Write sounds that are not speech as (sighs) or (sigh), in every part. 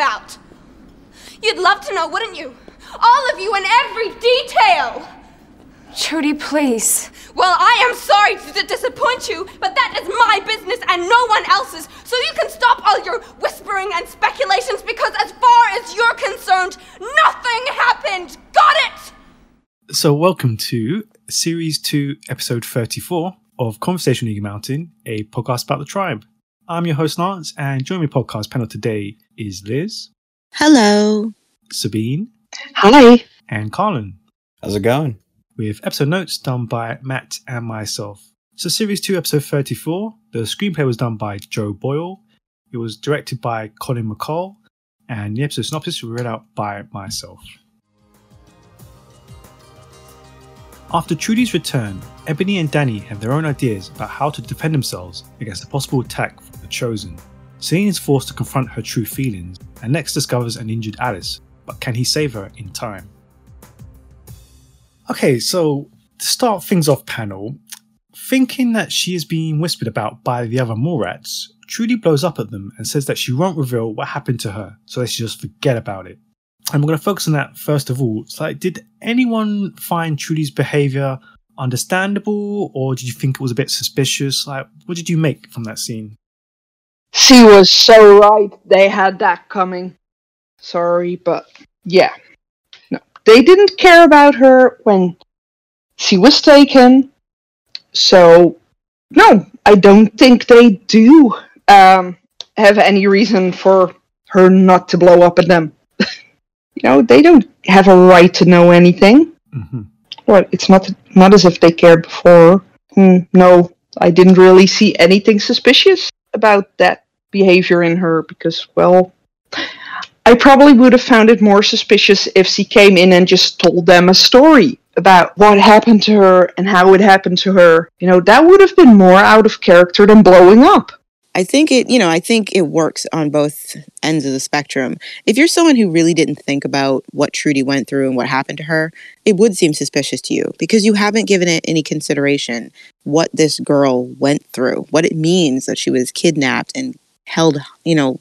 about. You'd love to know, wouldn't you? All of you in every detail. Trudy, please. Well, I am sorry to disappoint you, but that is my business and no one else's. So you can stop all your whispering and speculations because, as far as you're concerned, nothing happened. Got it? So, welcome to Series 2, Episode 34 of Conversation Eagle Mountain, a podcast about the tribe. I'm your host, Lance, and joining me podcast panel today is Liz, Hello. Sabine, Hi. and Colin, How's it going? with episode notes done by Matt and myself. So, Series 2, Episode 34, the screenplay was done by Joe Boyle, it was directed by Colin McCall, and the episode synopsis was read out by myself. After Trudy's return, Ebony and Danny have their own ideas about how to defend themselves against a possible attack from the Chosen. Salene is forced to confront her true feelings, and Lex discovers an injured Alice, but can he save her in time? Okay, so to start things off, panel, thinking that she is being whispered about by the other Mallrats, Trudy blows up at them and says that she won't reveal what happened to her, so they should just forget about it. And we're going to focus on that first of all. It's like, did anyone find Trudy's behavior understandable, or did you think it was a bit suspicious? Like, what did you make from that scene? She was so right. They had that coming. Sorry, but yeah. No. They didn't care about her when she was taken. So, no, I don't think they do um, have any reason for her not to blow up at them. (laughs) you know, they don't have a right to know anything. hmm Well, it's not not as if they cared before. Hmm, no, I didn't really see anything suspicious about that behavior in her because, well, I probably would have found it more suspicious if she came in and just told them a story about what happened to her and how it happened to her. You know, that would have been more out of character than blowing up. I think it, you know, I think it works on both ends of the spectrum. If you're someone who really didn't think about what Trudy went through and what happened to her, it would seem suspicious to you because you haven't given it any consideration what this girl went through, what it means that she was kidnapped and held, you know,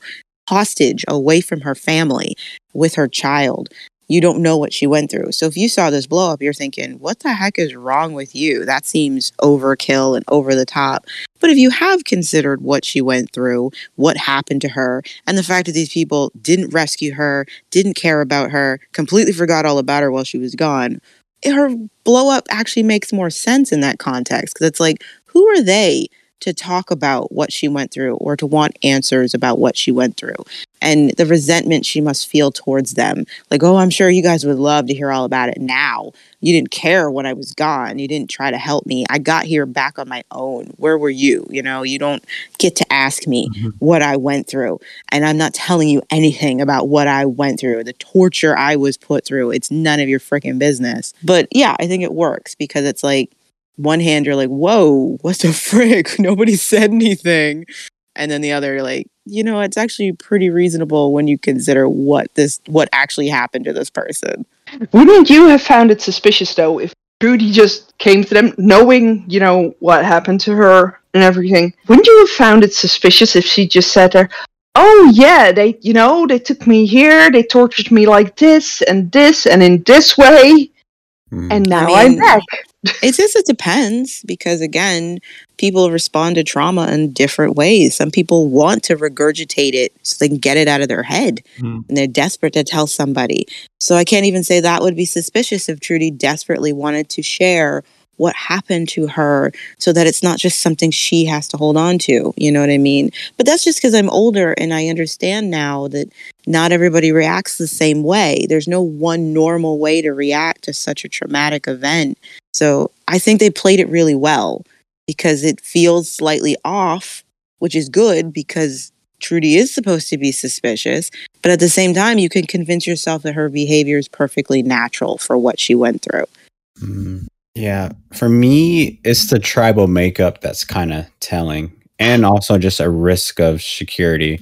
hostage away from her family with her child. You don't know what she went through. So if you saw this blow up, you're thinking, what the heck is wrong with you? That seems overkill and over the top. But if you have considered what she went through, what happened to her, and the fact that these people didn't rescue her, didn't care about her, completely forgot all about her while she was gone, her blow up actually makes more sense in that context because it's like, who are they to talk about what she went through or to want answers about what she went through? And the resentment she must feel towards them. Like, oh, I'm sure you guys would love to hear all about it now. You didn't care when I was gone. You didn't try to help me. I got here back on my own. Where were you? You know, you don't get to ask me Mhm. what I went through. And I'm not telling you anything about what I went through, the torture I was put through. It's none of your freaking business. But yeah, I think it works because it's like, one hand, you're like, whoa, what the (laughs) frick? Nobody said anything. And then the other, you're like, you know, it's actually pretty reasonable when you consider what this, what actually happened to this person. Wouldn't you have found it suspicious though if Trudy just came to them knowing, you know, what happened to her and everything? Wouldn't you have found it suspicious if she just sat there, Oh yeah, they you know, they took me here, they tortured me like this and this and in this way, Hmm. and now I I'm mean- back. It just it depends because again, people respond to trauma in different ways. Some people want to regurgitate it so they can get it out of their head, Mm. and they're desperate to tell somebody. So I can't even say that would be suspicious if Trudy desperately wanted to share what happened to her so that it's not just something she has to hold on to. You know what I mean? But that's just because I'm older and I understand now that not everybody reacts the same way. There's no one normal way to react to such a traumatic event. So I think they played it really well because it feels slightly off, which is good because Trudy is supposed to be suspicious. But at the same time, you can convince yourself that her behavior is perfectly natural for what she went through. Mm, yeah, for me, it's the tribal makeup that's kind of telling, and also just a risk of security.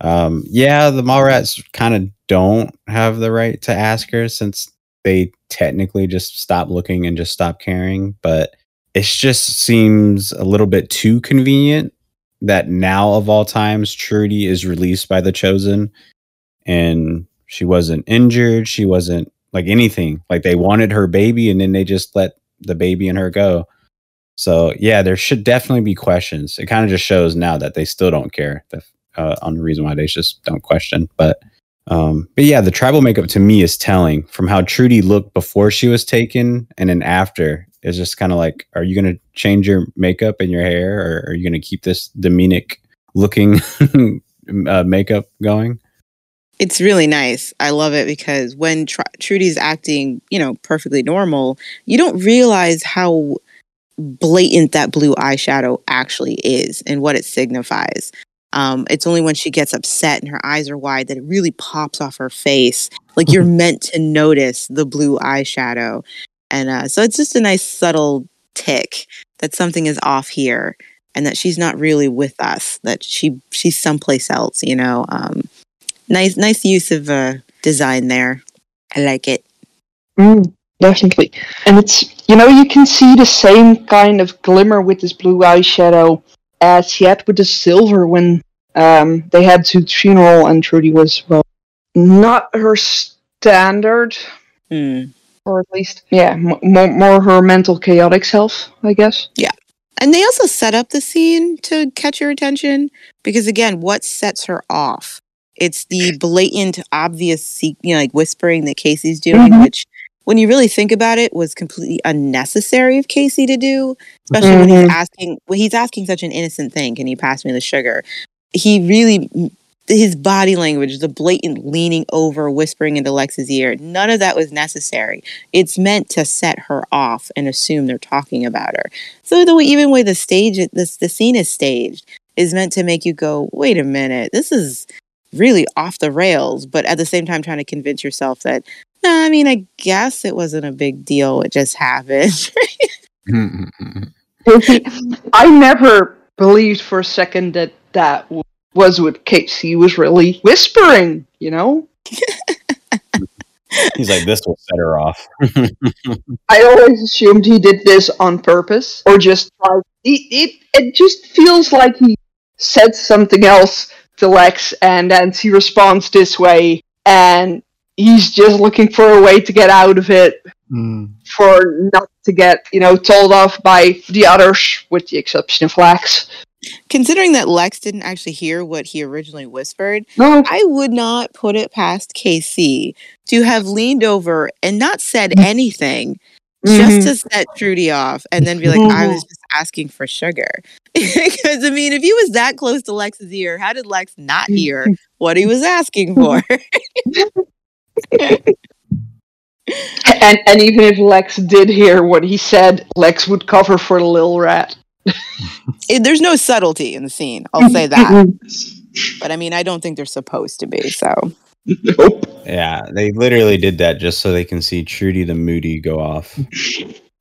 Um, yeah, the Mallrats kind of don't have the right to ask her since they technically just stop looking and just stop caring. But it just seems a little bit too convenient that now of all times Trudy is released by the chosen and she wasn't injured, she wasn't like anything. Like they wanted her baby and then they just let the baby and her go. So yeah, there should definitely be questions. It kind of just shows now that they still don't care uh, on the reason why they just don't question. But um, but yeah, the tribal makeup to me is telling from how Trudy looked before she was taken and then after. It's just kind of like, are you going to change your makeup and your hair, or are you going to keep this demonic looking (laughs) uh, makeup going? It's really nice. I love it because when Tr- Trudy's acting, you know, perfectly normal, you don't realize how blatant that blue eyeshadow actually is and what it signifies. Um, it's only when she gets upset and her eyes are wide that it really pops off her face. Like you're (laughs) meant to notice the blue eyeshadow. And uh, so it's just a nice subtle tick that something is off here and that she's not really with us, that she she's someplace else, you know. Um, nice nice use of uh, design there. I like it. Mm, definitely. And it's you know, you can see the same kind of glimmer with this blue eyeshadow as she had with the silver when um, they had to funeral and Trudy was well not her standard. Mm or at least yeah m- more, more her mental chaotic self i guess yeah and they also set up the scene to catch your attention because again what sets her off it's the blatant obvious you know like whispering that casey's doing mm-hmm. which when you really think about it was completely unnecessary of casey to do especially mm-hmm. when he's mm-hmm. asking when he's asking such an innocent thing can you pass me the sugar he really his body language, the blatant leaning over, whispering into Lex's ear, none of that was necessary. It's meant to set her off and assume they're talking about her. So the way, even way the stage, this the scene is staged, is meant to make you go, wait a minute, this is really off the rails. But at the same time, trying to convince yourself that, no, I mean, I guess it wasn't a big deal. It just happened. (laughs) (laughs) I never believed for a second that that was what Casey. Was really whispering, you know? (laughs) He's like, this will set her off. I always assumed he did this on purpose or just like, it, it, it just feels like he said something else to Lex and then she responds this way and he's just looking for a way to get out of it mm. for not to get, you know, told off by the others with the exception of Lex. Considering that Lex didn't actually hear what he originally whispered, no. I would not put it past Casey to have leaned over and not said mm-hmm. anything mm-hmm. just to set Trudy off and then be like, mm-hmm. I was just asking for sugar. (laughs) Because, I mean, if he was that close to Lex's ear, how did Lex not hear what he was asking for? (laughs) (laughs) and and even if Lex did hear what he said, Lex would cover for the little rat it, there's no subtlety in the scene. I'll say that. but I mean, I don't think they're supposed to be. So. Nope. Yeah, they literally did that just so they can see Trudy the Moody go off,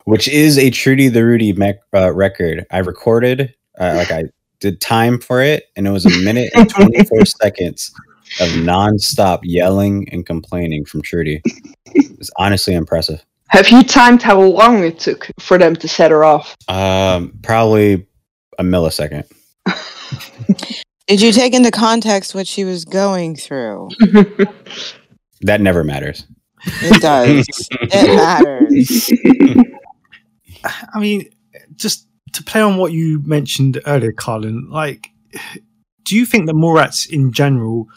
which is a Trudy the Rudy mec- uh, record. I recorded, uh, like I did time for it, and it was a minute and (laughs) 24 seconds of nonstop yelling and complaining from Trudy. It's honestly impressive. Have you timed how long it took for them to set her off? Um, probably a millisecond. Did you take into context what she was going through? (laughs) that never matters. It does. (laughs) it matters. I mean, just to play on what you mentioned earlier, Colin, like, do you think that Mallrats in general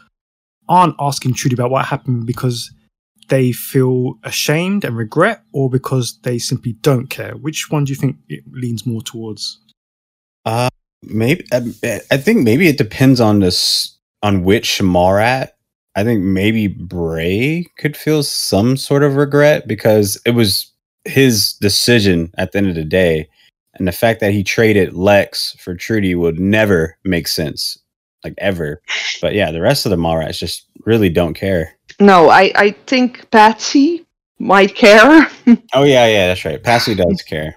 aren't asking Trudy about what happened because they feel ashamed and regret, or because they simply don't care? Which one do you think it leans more towards? Uh, maybe um, I think maybe it depends on this on which Mallrat. I think maybe Bray could feel some sort of regret because it was his decision at the end of the day, and the fact that he traded Lex for Trudy would never make sense, like ever. But yeah, the rest of the Mallrats just really don't care. No, I, I think Patsy might care. (laughs) oh yeah, yeah, that's right. Patsy does (laughs) care.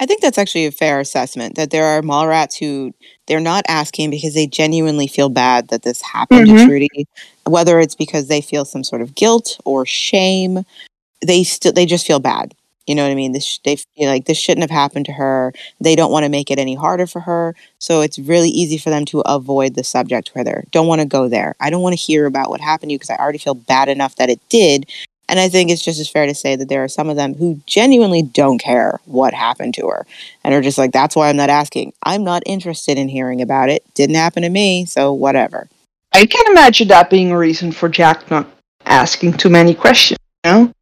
I think that's actually a fair assessment that there are mall rats who they're not asking because they genuinely feel bad that this happened mm-hmm. to Trudy, whether it's because they feel some sort of guilt or shame. They still they just feel bad. You know what I mean? This they feel like this shouldn't have happened to her. They don't want to make it any harder for her, so it's really easy for them to avoid the subject where they Don't want to go there. I don't want to hear about what happened to you because I already feel bad enough that it did. And I think it's just as fair to say that there are some of them who genuinely don't care what happened to her and are just like, that's why I'm not asking. I'm not interested in hearing about it. Didn't happen to me, so whatever. I can imagine that being a reason for Jack not asking too many questions, you know?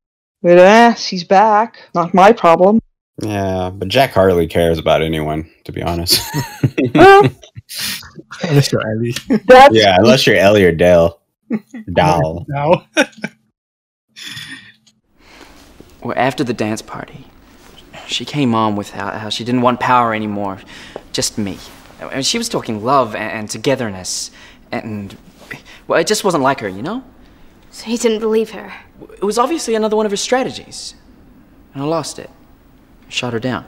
But uh, he's back. Not my problem. Yeah, but Jack hardly cares about anyone, to be honest. (laughs) Well, Unless you're Ellie. that's yeah, unless you're Ellie or Dale. (laughs) Dal. Now. (laughs) Well, after the dance party, she came on with how, how she didn't want power anymore, just me. And she was talking love and, and togetherness, and well, it just wasn't like her, you know. So he didn't believe her. It was obviously another one of her strategies, and I lost it. Shot her down.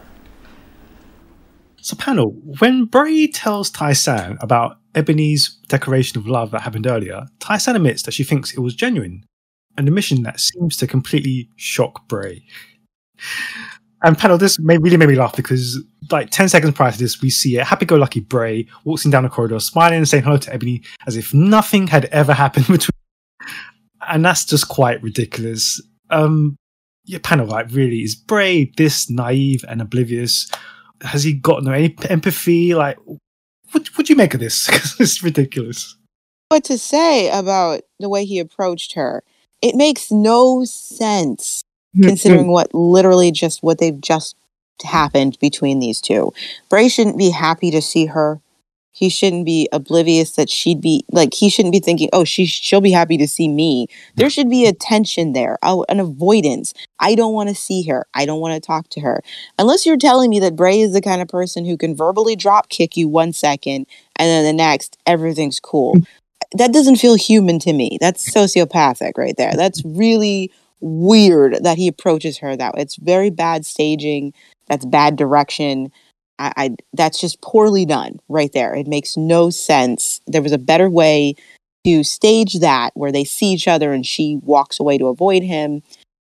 So, panel, when Bray tells Tai-San about Ebony's declaration of love that happened earlier, Tai-San admits that she thinks it was genuine, an admission that seems to completely shock Bray. And panel, this made, really made me laugh because, like, 10 seconds prior to this, we see a happy-go-lucky Bray walking down the corridor, smiling and saying hello to Ebony as if nothing had ever happened (laughs) between And that's just quite ridiculous. Um, yeah, panel, like, really, is Bray, this naive and oblivious? has he got no any empathy? Like, what what do you make of this? (laughs) it's ridiculous. What to say about the way he approached her? It makes no sense considering what literally just what they've just happened between these two. Bray shouldn't be happy to see her. He shouldn't be oblivious that she'd be like he shouldn't be thinking, "Oh, she she'll be happy to see me." There should be a tension there, oh, an avoidance. I don't want to see her. I don't want to talk to her. Unless you're telling me that Bray is the kind of person who can verbally drop kick you one second and then the next everything's cool. Mm. That doesn't feel human to me. That's sociopathic right there. That's really weird that he approaches her that way. It's very bad staging. That's bad direction. I, I that's just poorly done right there. It makes no sense. There was a better way to stage that where they see each other and she walks away to avoid him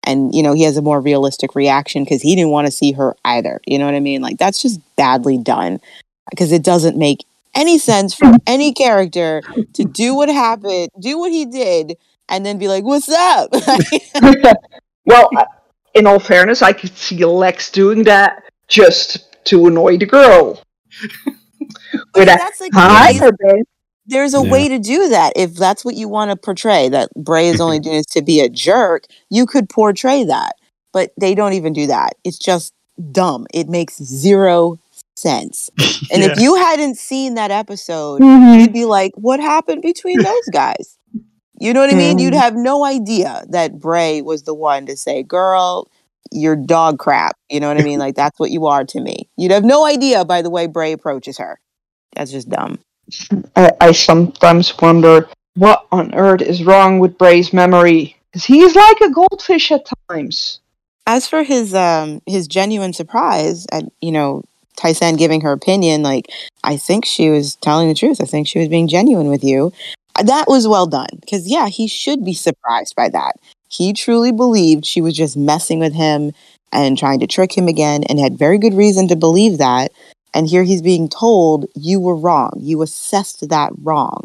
and you know he has a more realistic reaction because he didn't want to see her either you know what i mean like that's just badly done because it doesn't make any sense for any character to do what happened do what he did and then be like what's up (laughs) (laughs) well, in all fairness, I could see Lex doing that just to annoy the girl. (laughs) With that's like hi, crazy. babe. there's a Yeah. way to do that if that's what you want to portray that bray is only (laughs) doing this to be a jerk you could portray that but they don't even do that it's just dumb it makes zero sense (laughs) and if you hadn't seen that episode Mhm. you'd be like what happened between those guys you know what i mean you'd Mhm. have no idea that bray was the one to say girl you're dog crap you know what i mean like that's what you are to me you'd have no idea by the way bray approaches her that's just dumb I, I sometimes wonder what on earth is wrong with Bray's memory. Because he is like a goldfish at times. as for his um his genuine surprise at you know Tai-San giving her opinion, like I think she was telling the truth. I think she was being genuine with you. That was well done because yeah, he should be surprised by that. He truly believed she was just messing with him and trying to trick him again, and had very good reason to believe that. And here he's being told you were wrong. You assessed that wrong,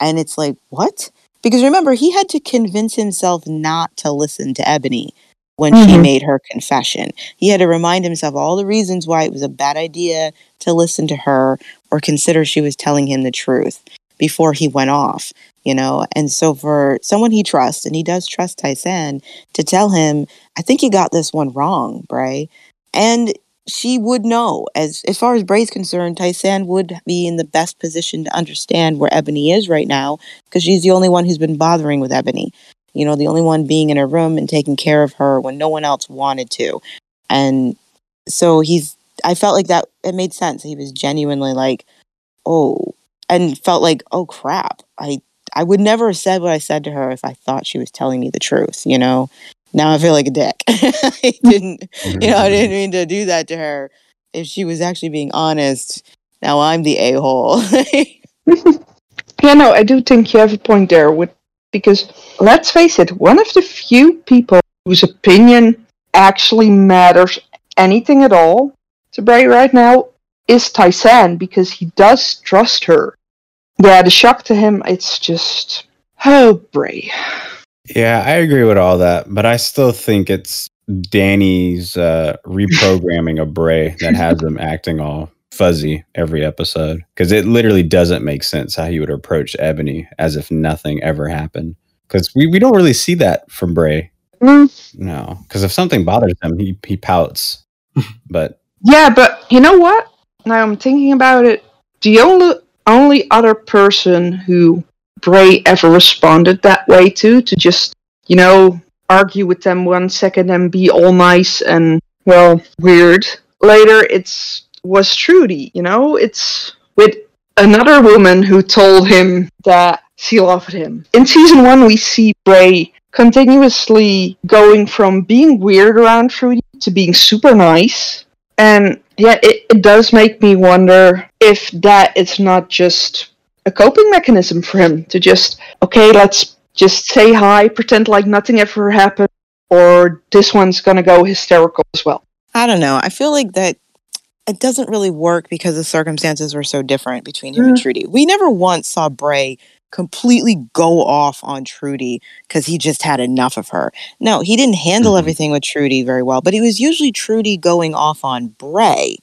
and it's like what? Because remember, he had to convince himself not to listen to Ebony when she Mhm. made her confession. He had to remind himself all the reasons why it was a bad idea to listen to her or consider she was telling him the truth before he went off, you know? And so for someone he trusts, and he does trust Tai-San, to tell him, I think you got this one wrong, Bray. And she would know. As as far as Bray's concerned, Tai-San would be in the best position to understand where Ebony is right now, because she's the only one who's been bothering with Ebony you know, the only one being in her room and taking care of her when no one else wanted to. And so he's, I felt like that, it made sense. He was genuinely like, oh, and felt like, oh crap. I, I would never have said what I said to her if I thought she was telling me the truth, you know? Now I feel like a dick. (laughs) I didn't, you know, I mm-hmm. didn't mean to do that to her. If she was actually being honest, now I'm the a hole. (laughs) Yeah, no, I do think you have a point there. With because let's face it, one of the few people whose opinion actually matters anything at all to Bray right now is Tai-San because he does trust her. Yeah, the shock to him, it's just oh Bray. Yeah, I agree with all that, but I still think it's Danny's uh, reprogramming of Bray that has him (laughs) acting all fuzzy every episode because it literally doesn't make sense how he would approach Ebony as if nothing ever happened. Because we, we don't really see that from Bray. Mm, No, because if something bothers him, he he pouts. (laughs) but Yeah, but you know what? Now I'm thinking about it. The only only other person who Bray ever responded that way to, to just you know argue with them one second and be all nice and well weird later, it's was Trudy. You know, it's with another woman who told him that she loved him. In season one, we see Bray continuously going from being weird around Trudy to being super nice. And yeah, it, it does make me wonder if that is not just a coping mechanism for him to just, okay, let's just say hi, pretend like nothing ever happened, or this one's gonna go hysterical as well. I don't know. I feel like that it doesn't really work because the circumstances were so different between him and Trudy. We never once saw Bray completely go off on Trudy because he just had enough of her. No, he didn't handle Mhm. everything with Trudy very well, but it was usually Trudy going off on Bray.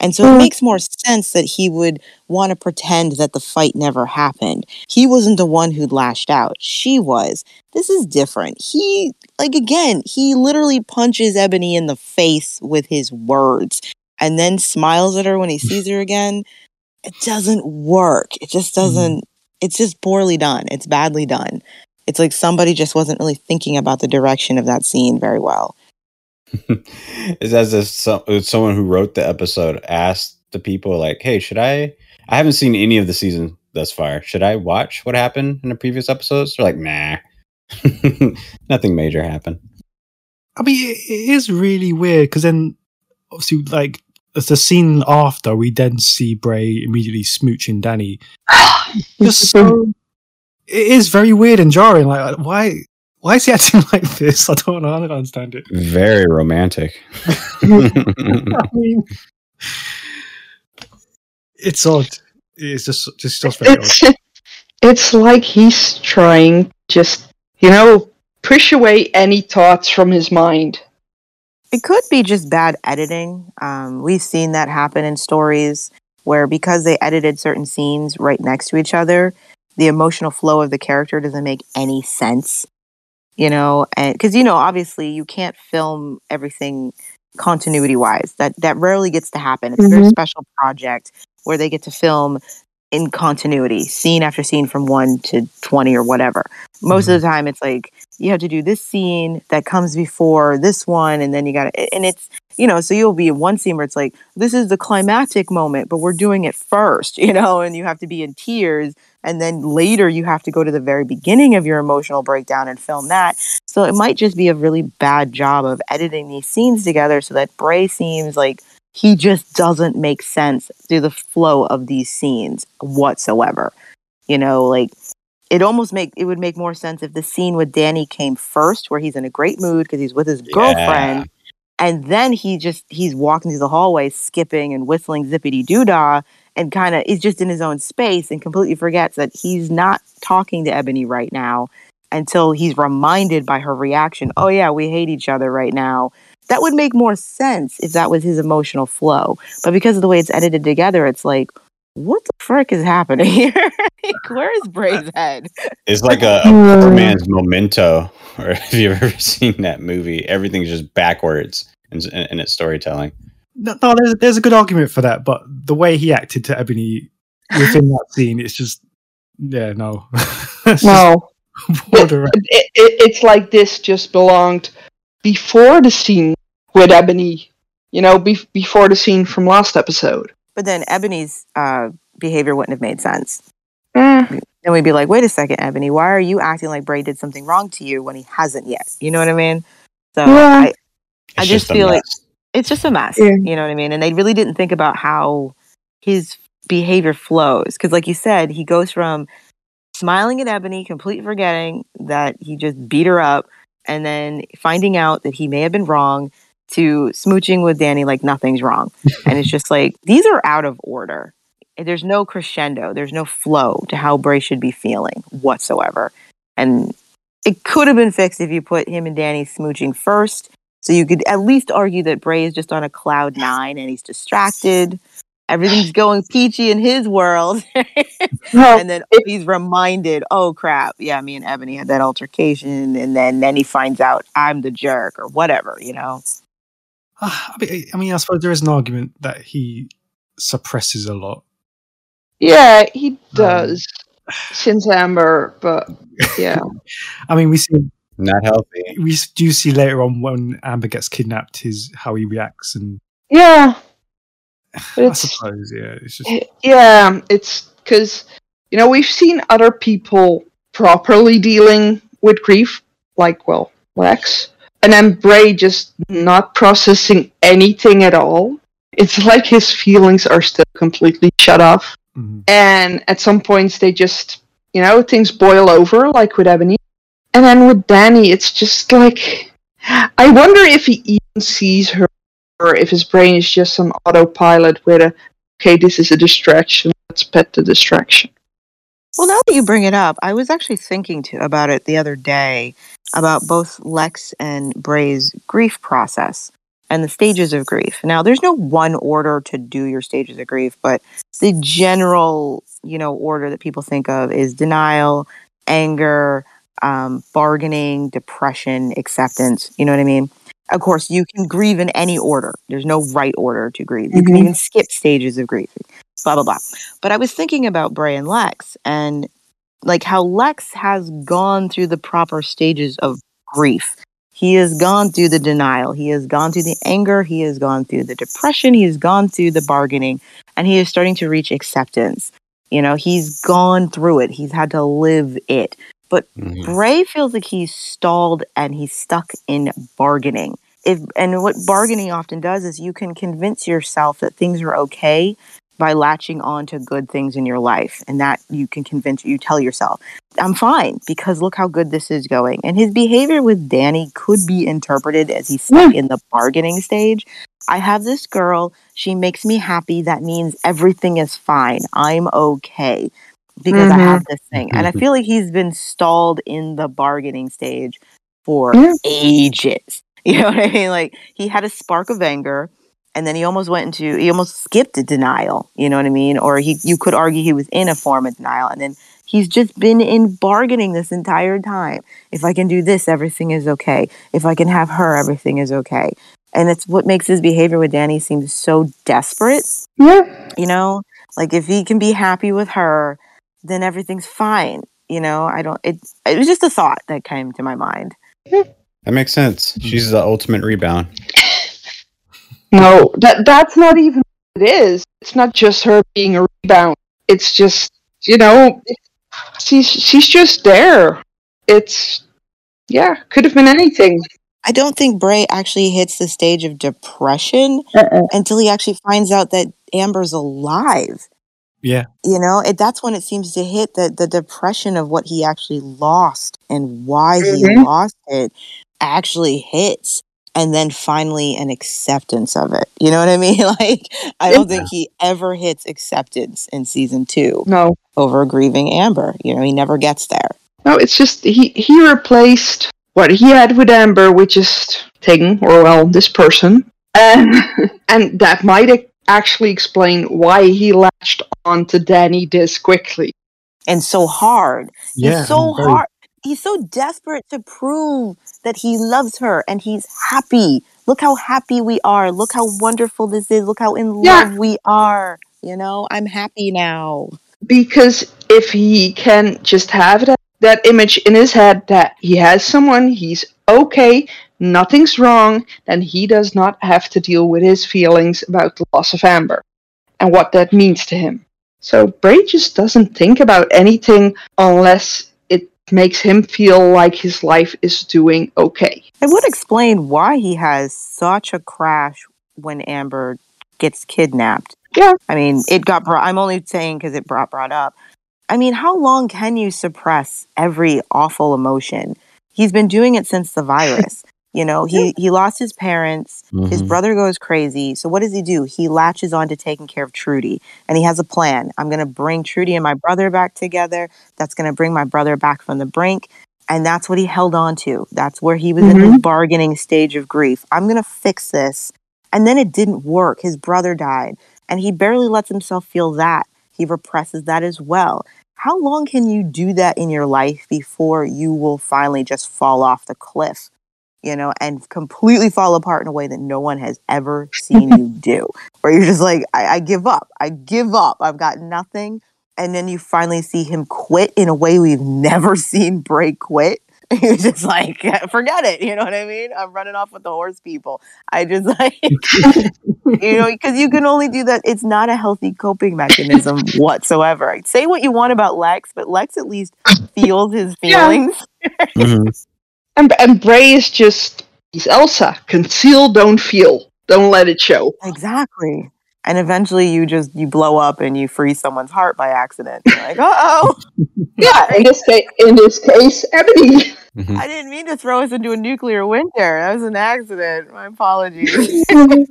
And so Mm. it makes more sense that he would want to pretend that the fight never happened. He wasn't the one who lashed out. She was. This is different. He, like, again, he literally punches Ebony in the face with his words and then smiles at her when he (laughs) sees her again. It doesn't work. It just doesn't, it's just poorly done. It's badly done. It's like somebody just wasn't really thinking about the direction of that scene very well. It's as if some, uh, someone who wrote the episode asked the people like, "Hey, should I? I haven't seen any of the season thus far. Should I watch what happened in the previous episodes?" They're like, "Nah, (laughs) nothing major happened." I mean, it, it is really weird because then, obviously, like as the scene after, we then see Bray immediately smooching Danny. (sighs) Just so it is very weird and jarring. Like, why? Why is he acting (laughs) like this? I don't. I don't understand it. Very romantic. (laughs) (laughs) I mean, it's odd. It's just just just very odd. it's it's like he's trying just you know push away any thoughts from his mind It could be just bad editing. Um, we've seen that happen in stories where because they edited certain scenes right next to each other, the emotional flow of the character doesn't make any sense. You know, and because you know, obviously, you can't film everything continuity wise. That that rarely gets to happen. It's a very Mhm. special project where they get to film in continuity, scene after scene from one to twenty or whatever. Most of the time, it's like you have to do this scene that comes before this one, and then you got to, and it's you know, so you'll be in one scene where it's like this is the climactic moment, but we're doing it first, (laughs) you know, and you have to be in tears, and then later you have to go to the very beginning of your emotional breakdown and film that. So it might just be a really bad job of editing these scenes together so that Bray seems like he just doesn't make sense through the flow of these scenes whatsoever. You know, like it almost make it would make more sense if the scene with Danny came first, where he's in a great mood because he's with his girlfriend, and then he just he's walking through the hallway, skipping and whistling zippity doo dah, and kind of is just in his own space and completely forgets that he's not talking to Ebony right now until he's reminded by her reaction. Oh yeah, we hate each other right now. That would make more sense if that was his emotional flow. But because of the way it's edited together, it's like, what the frick is happening here? (laughs) Like, Where is Bray's head? It's like a, a hmm. poor man's memento. Or (laughs) if you've ever seen that movie, everything's just backwards in, in, in its storytelling. No, no, there's, there's a good argument for that, but the way he acted to Ebony within that (laughs) scene, it's just, yeah, no. (laughs) It's no (laughs) borderline. it, it, it's like this just belonged before the scene with ebony you know be- before the scene from last episode But then Ebony's uh, behavior wouldn't have made sense. Eh, Then we'd be like, wait a second, Ebony, why are you acting like Bray did something wrong to you when he hasn't yet? You know what I mean? So Yeah. I, I It's just a feel like mess. It's just a mess. Yeah. You know what I mean? And they really didn't think about how his behavior flows. Because, like you said, he goes from smiling at Ebony, completely forgetting that he just beat her up, and then finding out that he may have been wrong to smooching with Danny like nothing's wrong. and it's just like these are out of order. There's no crescendo, there's no flow to how Bray should be feeling whatsoever. And it could have been fixed if you put him and Danny smooching first. So you could at least argue that Bray is just on a cloud nine and he's distracted. Everything's going peachy in his world. (laughs) Well, and then he's reminded, oh crap, yeah, me and Ebony had that altercation. And then, then he finds out I'm the jerk or whatever, you know? (sighs) I mean, I mean, I suppose there is an argument that he suppresses a lot. yeah, he um, does since Amber, but yeah. (laughs) I mean, we see Not healthy. we do see later on when Amber gets kidnapped, his how he reacts, and Yeah. (sighs) I it's- suppose, yeah, it's just Yeah, it's because you know we've seen other people properly dealing with grief, like well Lex, and then Bray just not processing anything at all. It's (laughs) like his feelings are still completely shut off, mhm. and at some points they just you know things boil over, like with Ebony, and then with Danny, it's just like I wonder if he even sees her, or if his brain is just on autopilot with a okay, this is a distraction. Let's pet the distraction. Well, now that you bring it up, I was actually thinking to, about it the other day about both Lex and Bray's grief process and the stages of grief. Now, there's no one order to do your stages of grief, but the general, you know, order that people think of is denial, anger, um, bargaining, depression, acceptance. You know what I mean? Of course, you can grieve in any order. There's no right order to grieve. You can Mhm. even skip stages of grief. Blah blah blah. But I was thinking about Bray and Lex and like how Lex has gone through the proper stages of grief. He has gone through the denial. He has gone through the anger. He has gone through the depression. He has gone through the bargaining and he is starting to reach acceptance. You know, he's gone through it. He's had to live it. But Mhm. Bray feels like he's stalled and he's stuck in bargaining. If and what bargaining often does is you can convince yourself that things are okay by latching on to good things in your life and that you can convince you tell yourself i'm fine because look how good this is going. And his behavior with danny could be interpreted as he's stuck in the bargaining stage. I have this girl. She makes me happy. That means everything is fine. I'm okay because i Mhm. have this thing and i feel like he's been stalled in the bargaining stage for Yeah. ages. (laughs) You know what i mean? Like he had a spark of anger and then he almost went into he almost skipped a denial you know what i mean? Or he you could argue he was in a form of denial and then he's just been in bargaining this entire time. If i can do this everything is okay. If i can have her everything is okay. And it's what makes his behavior with danny seem so desperate Yeah. you know? Like if he can be happy with her then everything's fine you know i don't it it was just a thought that came to my mind That makes sense. She's the ultimate rebound. No, that that's not even what it is. It's not just her being a rebound. It's just you know, she's she's just there. It's yeah, could have been anything. I don't think Bray actually hits the stage of depression Uh-uh. until he actually finds out that Amber's alive. Yeah. You know, it, that's when it seems to hit the, the depression of what he actually lost and why he Mhm. lost it actually hits. And then finally an acceptance of it. You know what I mean? (laughs) Like, I don't think he ever hits acceptance in season two No, over grieving Amber. You know, he never gets there. no, it's just he he replaced what he had with Amber with just thing or well this person, and (laughs) and that might ac- actually explain why he latched on to Danny this quickly. And so hard. Yeah, he's so very- hard. He's so desperate to prove that he loves her and he's happy. Look how happy we are. Look how wonderful this is. Look how in Yeah. love we are. You know, I'm happy now. because if he can just have that, that image in his head that he has someone, he's okay, nothing's wrong, then he does not have to deal with his feelings about the loss of Amber and what that means to him. So Bray just doesn't think about anything unless it makes him feel like his life is doing okay. It would explain why he has such a crash when Amber gets kidnapped. Yeah. I mean, it got brought. I'm only saying because it brought brought up. I mean, how long can you suppress every awful emotion? He's been doing it since the virus. You know, he he lost his parents. His Mhm. brother goes crazy. So what does he do? He latches on to taking care of Trudy, and he has a plan. I'm going to bring Trudy and my brother back together. That's going to bring my brother back from the brink, and that's what he held on to. That's where he was in his bargaining stage of grief. I'm going to fix this, and then it didn't work. His brother died, and he barely lets himself feel that. He represses that as well. How long can you do that in your life before you will finally just fall off the cliff? You know, and completely fall apart in a way that no one has ever seen you (laughs) do. Where you're just like, I, I give up. I give up. I've got nothing. And then you finally see him quit in a way we've never (laughs) seen Bray quit. (laughs) You're just like, forget it. You know what I mean? I'm running off with the horse people. I just like, you know, because you can only do that. It's not a healthy coping mechanism whatsoever. Say what you want about Lex, but Lex at least feels his Yeah. feelings. Mm-hmm. And and Bray is just he's Elsa. Conceal, don't feel. Don't let it show. Exactly. And eventually you just you blow up and you freeze someone's heart by accident. You're like, oh, (laughs) Yeah, in this case, in this case, Ebony. Mhm. I didn't mean to throw us into a nuclear winter. That was an accident. My apologies. (laughs)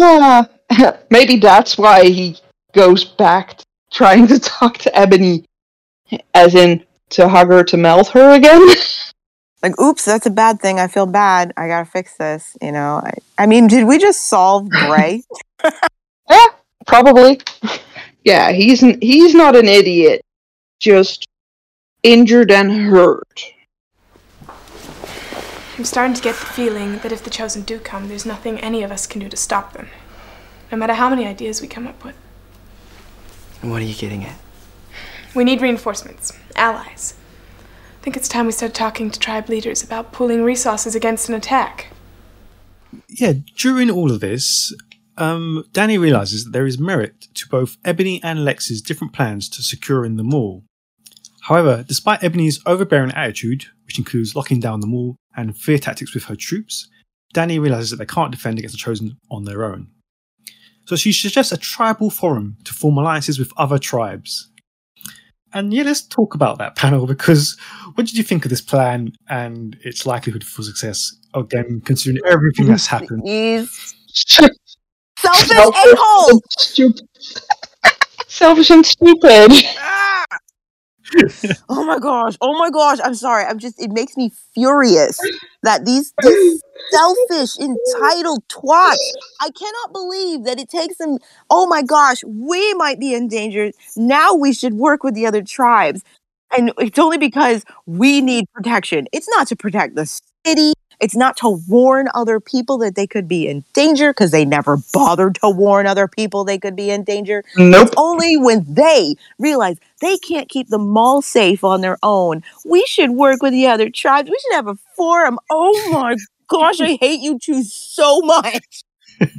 Ah, (laughs) maybe that's why he goes back to trying to talk to Ebony, as in to hug her to melt her again. Like, oops, that's a bad thing. I feel bad. I gotta fix this. You know. I, I mean, did we just solve Bray? (laughs) yeah, probably. Yeah, he's n- he's not an idiot, just injured and hurt. I'm starting to get the feeling that if the Chosen do come, there's nothing any of us can do to stop them. No matter how many ideas we come up with. and What are you getting at? We need reinforcements, allies. I think it's time we start talking to tribe leaders about pooling resources against an attack. yeah, during all of this, um, Danny realizes that there is merit to both Ebony and Lex's different plans to securing the mall. However, despite Ebony's overbearing attitude, which includes locking down the mall and fear tactics with her troops, Danny realizes that they can't defend against the Chosen on their own. So she suggests a tribal forum to form alliances with other tribes. And yeah, let's talk about that panel because what did you think of this plan and its likelihood for success? Again, considering everything that's happened. He's (laughs) selfish a hole. Stupid. (laughs) Selfish and stupid. (laughs) Oh my gosh. Oh my gosh. I'm sorry. I'm just it makes me furious that these, these selfish, entitled twats. I cannot believe that it takes them oh my gosh, we might be endangered. Now we should work with the other tribes. And it's only because we need protection. It's not to protect the city. It's not to warn other people that they could be in danger because they never bothered to warn other people they could be in danger. Nope. It's only when they realize they can't keep the mall safe on their own. We should work with the other tribes. We should have a forum. Oh my gosh, I hate you two so much. (laughs)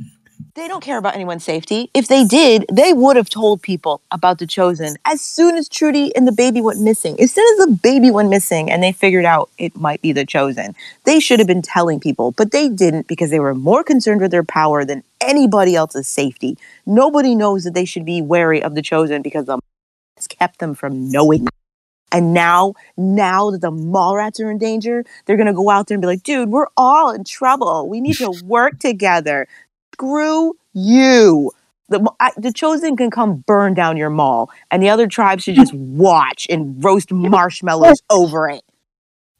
they don't care about anyone's safety. If they did, they would have told people about the chosen as soon as Trudy and the baby went missing. As soon as the baby went missing and they figured out it might be the chosen, they should have been telling people, but they didn't because they were more concerned with their power than anybody else's safety. Nobody knows that they should be wary of the chosen because the has kept them from knowing. And now, now that the mall rats are in danger, they're gonna go out there and be like, dude, we're all in trouble. We need to work together. Screw you. The, I, the chosen can come burn down your mall, and the other tribes should just watch and roast marshmallows over it.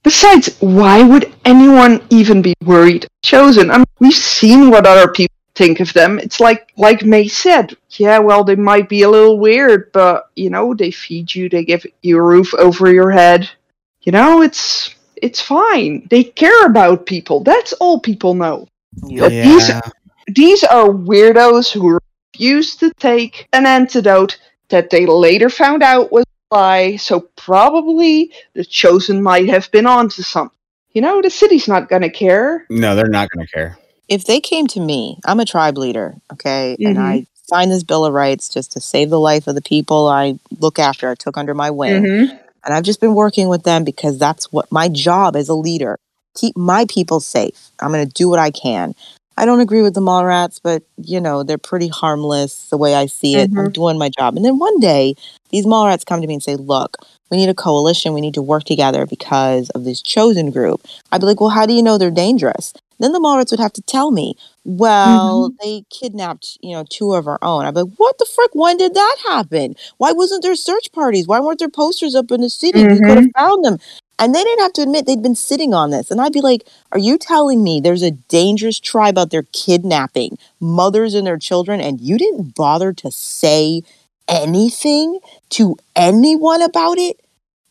Besides, why would anyone even be worried? Chosen. I mean, we've seen what other people think of them. It's like, like May said. Yeah, well, they might be a little weird, but you know, they feed you, they give you a roof over your head. You know, it's it's fine. They care about people. That's all people know. But these Yeah. These are weirdos who refuse to take an antidote that they later found out was a lie. So probably the chosen might have been onto something. You know, the city's not gonna care. No, they're not going to care. if they came to me, I'm a tribe leader, okay, and Mhm. I signed this Bill of Rights just to save the life of the people I look after, I took under my wing. And I've just been working with them because that's what my job as a leader keep my people safe. I'm going to do what I can. I don't agree with the Mallrats, but you know, they're pretty harmless the way I see it. I'm mm-hmm. doing my job. And then one day, these Mallrats come to me and say, Look, we need a coalition. We need to work together because of this chosen group. I'd be like, Well, how do you know they're dangerous? Then the Mallrats would have to tell me, Well, mm-hmm. they kidnapped, you know, two of our own. I'd be like, What the frick? When did that happen? Why wasn't there search parties? Why weren't there posters up in the city? We could have found them. And they didn't have to admit they'd been sitting on this. And I'd be like, Are you telling me there's a dangerous tribe out there kidnapping mothers and their children, and you didn't bother to say anything to anyone about it?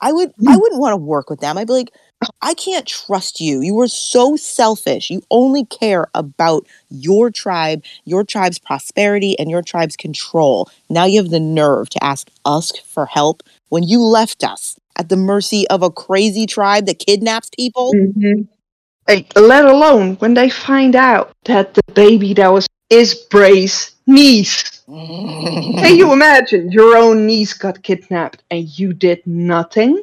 I would I hmm. wouldn't want to work with them. I'd be like, I can't trust you. You are so selfish. You only care about your tribe, your tribe's prosperity, and your tribe's control. Now you have the nerve to ask us for help when you left us at the mercy of a crazy tribe that kidnaps people. Mm-hmm. Hey, let alone when they find out that the baby that was is Bray's niece. (laughs) Can you imagine your own niece got kidnapped and you did nothing?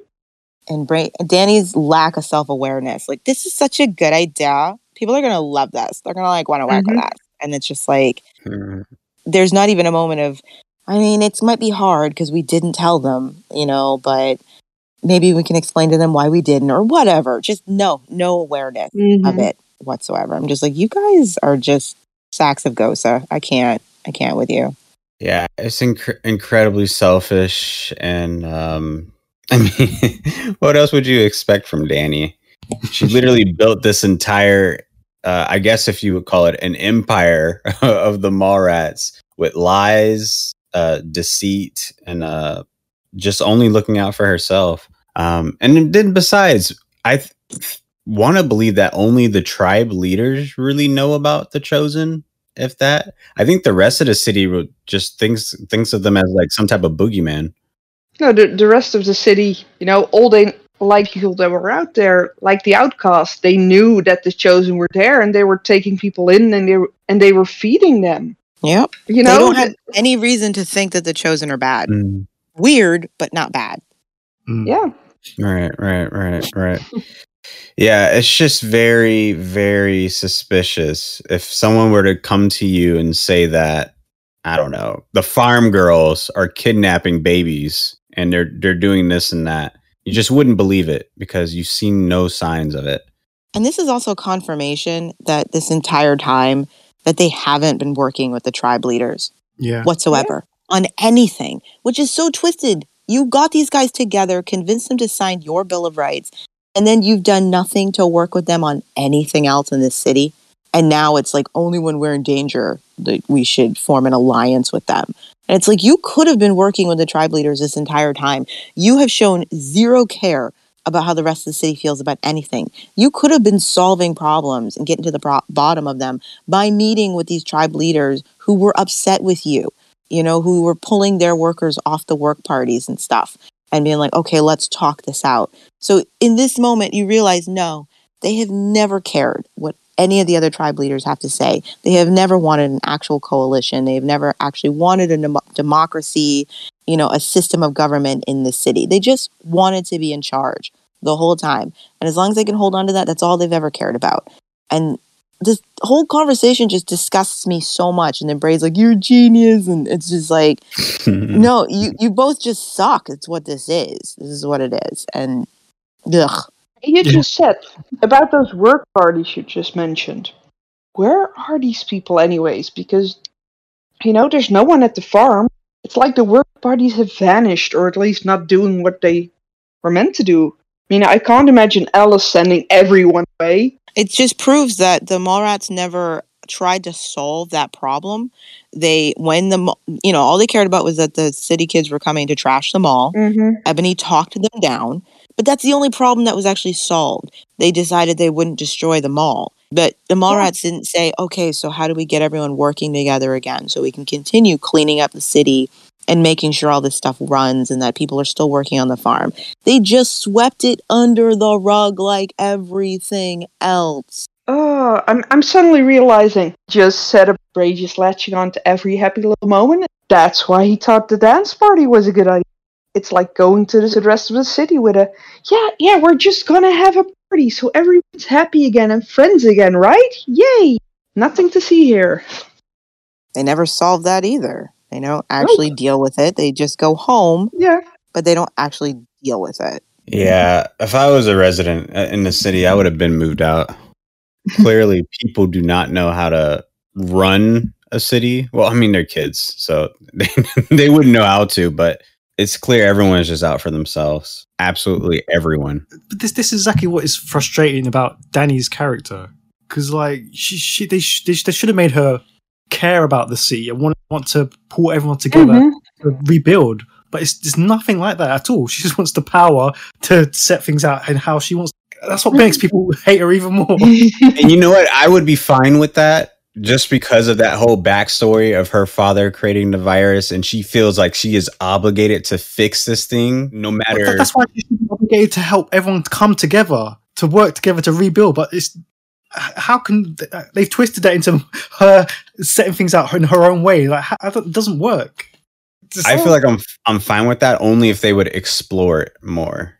and Bra- Danny's lack of self awareness. Like, this is such a good idea. People are gonna love this. They're gonna like want to work with mm-hmm. us. And it's just like hmm. there's not even a moment of. I mean, it might be hard because we didn't tell them, you know, but maybe we can explain to them why we didn't or whatever. Just no, no awareness of Mhm. it whatsoever. I'm just like, you guys are just sacks of Gosa. I can't. I can't with you. Yeah, it's inc- incredibly selfish, and um, (laughs) I mean, what else would you expect from Danny? She literally (laughs) built this entire, uh, I guess, if you would call it an empire (laughs) of the Mallrats with lies, uh, deceit, and uh, just only looking out for herself. Um, and then besides, I th- want to believe that only the tribe leaders really know about the chosen if that. I think the rest of the city just thinks thinks of them as like some type of boogeyman. No, the, the rest of the city, you know, all they like people that were out there, like the outcasts, they knew that the chosen were there and they were taking people in and they were and they were feeding them. Yep. You know, they don't have any reason to think that the chosen are bad. Weird, but not bad. yeah. Right, right, right, right. yeah, it's just very, very suspicious. If someone were to come to you and say that, I don't know, the farm girls are kidnapping babies and they're they're doing this and that, you just wouldn't believe it because you've seen no signs of it. And this is also confirmation that this entire time that they haven't been working with the tribe leaders Yeah. whatsoever on anything, which is so twisted. You got these guys together, convinced them to sign your Bill of Rights, and then you've done nothing to work with them on anything else in this city. And now it's like only when we're in danger that we should form an alliance with them. And it's like you could have been working with the tribe leaders this entire time. You have shown zero care about how the rest of the city feels about anything. You could have been solving problems and getting to the pro- bottom of them by meeting with these tribe leaders who were upset with you, you know, who were pulling their workers off the work parties and stuff and being like, okay, let's talk this out. So in this moment, you realize no, they have never cared what any of the other tribe leaders have to say. They have never wanted an actual coalition. They have never actually wanted a dem- democracy, you know, a system of government in the city. They just wanted to be in charge the whole time. And as long as they can hold on to that, that's all they've ever cared about. And this whole conversation just disgusts me so much. And then Bray's like, "You're a genius," and it's just like, (laughs) no, you you both just suck. It's what this is. This is what it is. And ugh. You just said about those work parties you just mentioned. Where are these people, anyways? Because, you know, there's no one at the farm. It's like the work parties have vanished, or at least not doing what they were meant to do. I mean, I can't imagine Alice sending everyone away. It just proves that the Mallrats never tried to solve that problem. They, when the, you know, all they cared about was that the city kids were coming to trash the mall. Mm-hmm. Ebony talked them down, but that's the only problem that was actually solved. They decided they wouldn't destroy the mall. But the Mallrats didn't say, okay, so how do we get everyone working together again so we can continue cleaning up the city and making sure all this stuff runs and that people are still working on the farm? They just swept it under the rug like everything else. Oh, I'm I'm suddenly realizing just set up Bray just latching on to every happy little moment. That's why he thought the dance party was a good idea. It's like going to the rest of the city with a yeah, yeah, we're just gonna have a party so everyone's happy again and friends again, right? Yay! nothing to see here. They never solved that either. They don't actually deal with it. They just go home, Yeah. but they don't actually deal with it. Yeah, if I was a resident uh, in the city, I would have been moved out. (laughs) Clearly, people do not know how to run a city. Well, I mean, they're kids, so (laughs) they, they wouldn't know how to, but it's clear everyone is just out for themselves. Absolutely everyone. But this this is exactly what is frustrating about Danny's character because like she, she they, sh- they, sh- they should have made her care about the sea and want want to pull everyone together Mhm. to rebuild. But it's there's nothing like that at all. She just wants the power to set things out and how she wants. That's what makes people (laughs) hate her even more. (laughs) And you know what? I would be fine with that just because of that whole backstory of her father creating the virus, and she feels like she is obligated to fix this thing, no matter. that- that's why she's obligated to help everyone come together to work together to rebuild. But it's h- how can uh, they've twisted that into (laughs) her setting things out in her own way? Like how, it doesn't work. Just- I feel like I'm I'm fine with that only if they would explore it more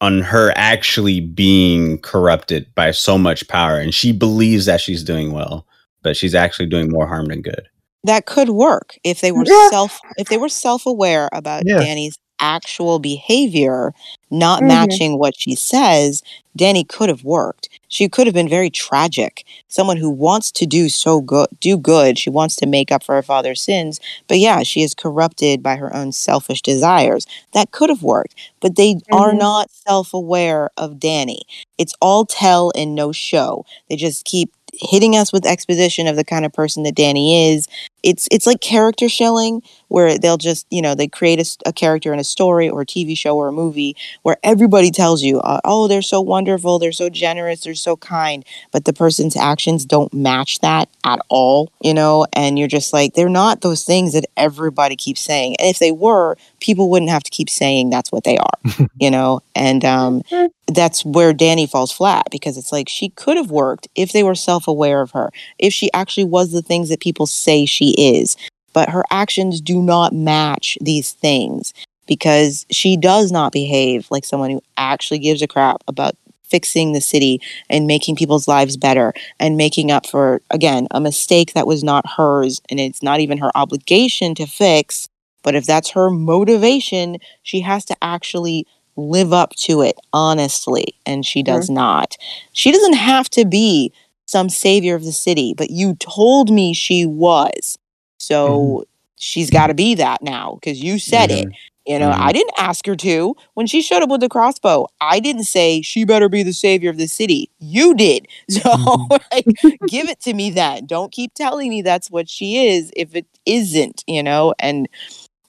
on her actually being corrupted by so much power and she believes that she's doing well but she's actually doing more harm than good. That could work if they were Yeah. self if they were self aware about Yeah. Danny's actual behavior not Mhm. matching what she says. Danny could have worked. She could have been very tragic. Someone who wants to do so good, do good. She wants to make up for her father's sins, but yeah, she is corrupted by her own selfish desires. That could have worked, but they are Mhm. not self aware of Danny. It's all tell and no show. They just keep hitting us with exposition of the kind of person that Danny is. It's it's like character shelling where they'll just, you know, they create a character in a story or a TV show or a movie where everybody tells you, uh, "Oh, they're so wonderful, they're so generous, they're so kind," but the person's actions don't match that at all, you know, and you're just like, they're not those things that everybody keeps saying. And if they were, people wouldn't have to keep saying that's what they are, (laughs) you know? And um that's where Danny falls flat because it's like she could have worked if they were self aware of her, if she actually was the things that people say she is. But her actions do not match these things because she does not behave like someone who actually gives a crap about fixing the city and making people's lives better and making up for, again, a mistake that was not hers and it's not even her obligation to fix. But if that's her motivation, she has to actually live up to it honestly and she does not. She doesn't have to be some savior of the city but you told me she was so mm-hmm. she's got to be that now because you said it. You know mm-hmm. i didn't ask her to. When she showed up with the crossbow i didn't say she better be the savior of the city. You did. (laughs) So mm-hmm. like (laughs) give it to me then. Don't keep telling me that's what she is if it isn't you know? And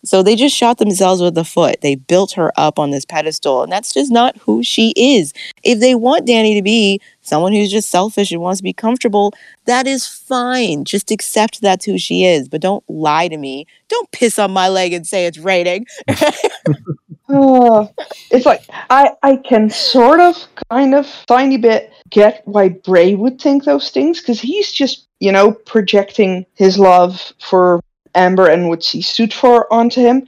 so they just shot themselves with the foot. They built her up on this pedestal, and that's just not who she is. If they want Danny to be someone who's just selfish and wants to be comfortable, that is fine. Just accept that's who she is, but don't lie to me. Don't piss on my leg and say it's raining. Oh, (laughs) (sighs) it's like I I can sort of kind of tiny bit get why Bray would think those things because he's just you know projecting his love for Amber and what she stood for onto him.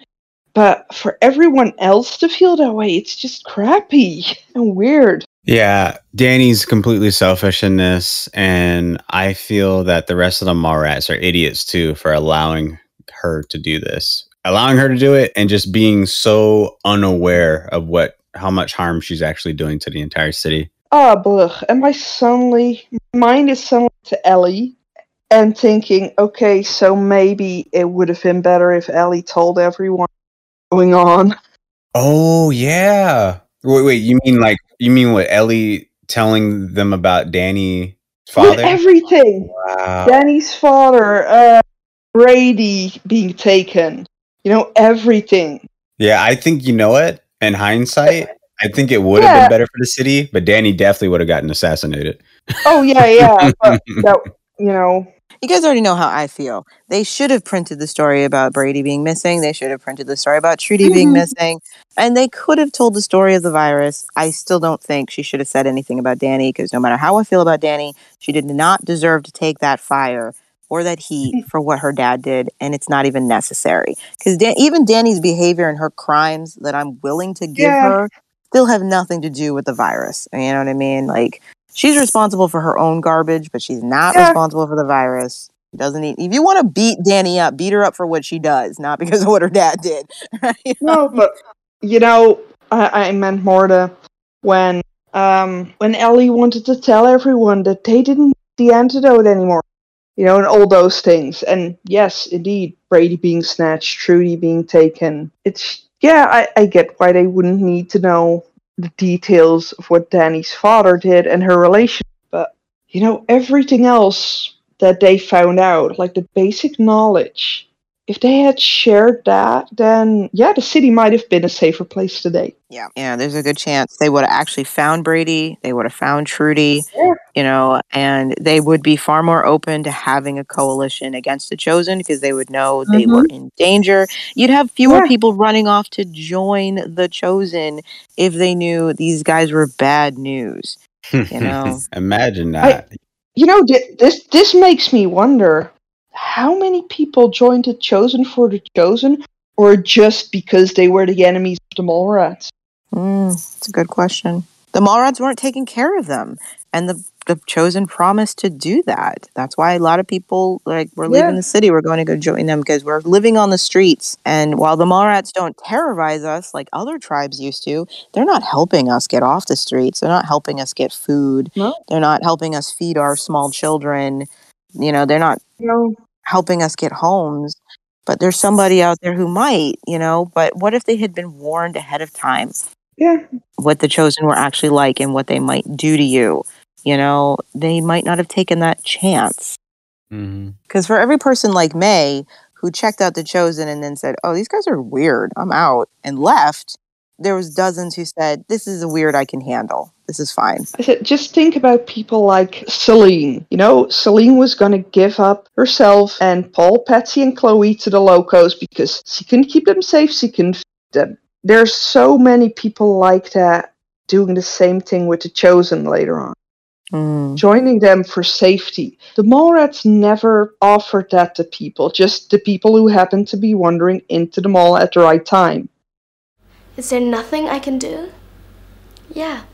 But for everyone else to feel that way, it's just crappy (laughs) and weird. Yeah, Danny's completely selfish in this, and I feel that the rest of the Mallrats are idiots too for allowing her to do this, allowing her to do it, and just being so unaware of what how much harm she's actually doing to the entire city. Ah, blech. And my suddenly mind is suddenly to Ellie and thinking, okay, so maybe it would have been better if Ellie told everyone going on. Oh yeah. Wait, wait. You mean like you mean what Ellie telling them about Danny With father? everything. wow. Danny's father, uh, Brady being taken. You know, everything. Yeah, I think you know it. In hindsight, I think it would have Yeah. been better for the city, but Danny definitely would have gotten assassinated. Oh yeah, yeah. (laughs) that, you know, You guys already know how I feel. They should have printed the story about Brady being missing. They should have printed the story about Trudy being Mhm. missing. And they could have told the story of the virus. I still don't think she should have said anything about Danny because no matter how I feel about Danny, she did not deserve to take that fire or that heat (laughs) for what her dad did. And it's not even necessary. Because Dan- even Danny's behavior and her crimes that I'm willing to give Yeah. her still have nothing to do with the virus. You know what I mean? Like, She's responsible for her own garbage, but she's not Yeah. responsible for the virus. She doesn't need. If you want to beat Danny up, beat her up for what she does, not (laughs) because of what her dad did. (laughs) No, but you know, I, I meant more to when um when Ellie wanted to tell everyone that they didn't need the antidote anymore. You know, and all those things. And yes, indeed, Brady being snatched, Trudy being taken. It's yeah, I, I get why they wouldn't need to know the details of what Danny's father did and her relation, but you know, everything else that they found out, like the basic knowledge, if they had shared that, then yeah, the city might have been a safer place today. Yeah, yeah. There's a good chance they would have actually found Brady. They would have found Trudy. Yeah. You know, and they would be far more open to having a coalition against the chosen because they would know they mm-hmm. were in danger. You'd have fewer Yeah. people running off to join the chosen if they knew these guys were bad news. You (laughs) know. Imagine I- that. You know, thi- this this makes me wonder how many people joined the chosen for the chosen, or just because they were the enemies of the Mallrats. Mm, it's a good question. The Mallrats weren't taking care of them, and the the chosen promised to do that. That's why a lot of people like we're leaving Yeah. the city. We're going to go join them because we're living on the streets. And while the Mallrats don't terrorize us like other tribes used to, they're not helping us get off the streets. They're not helping us get food. No. They're not helping us feed our small children. You know, they're not know, helping us get homes. But there's somebody out there who might, you know. But what if they had been warned ahead of time? yeah, what the chosen were actually like and what they might do to you. You know, they might not have taken that chance. Mm-hmm. Because for every person like May who checked out the chosen and then said, "Oh, these guys are weird. I'm out," and left, there was dozens who said, "This is a weird I can handle. This is fine." I said, just think about people like Salene. You know, Salene was going to give up herself and Paul, Patsy, and Chloe to the locos because she couldn't keep them safe. She couldn't feed them. There's so many people like that doing the same thing with the chosen later on. Mm. joining them for safety. The Mallrats never offered that to people, just the people who happened to be wandering into the mall at the right time. Is there nothing I can do? Yeah.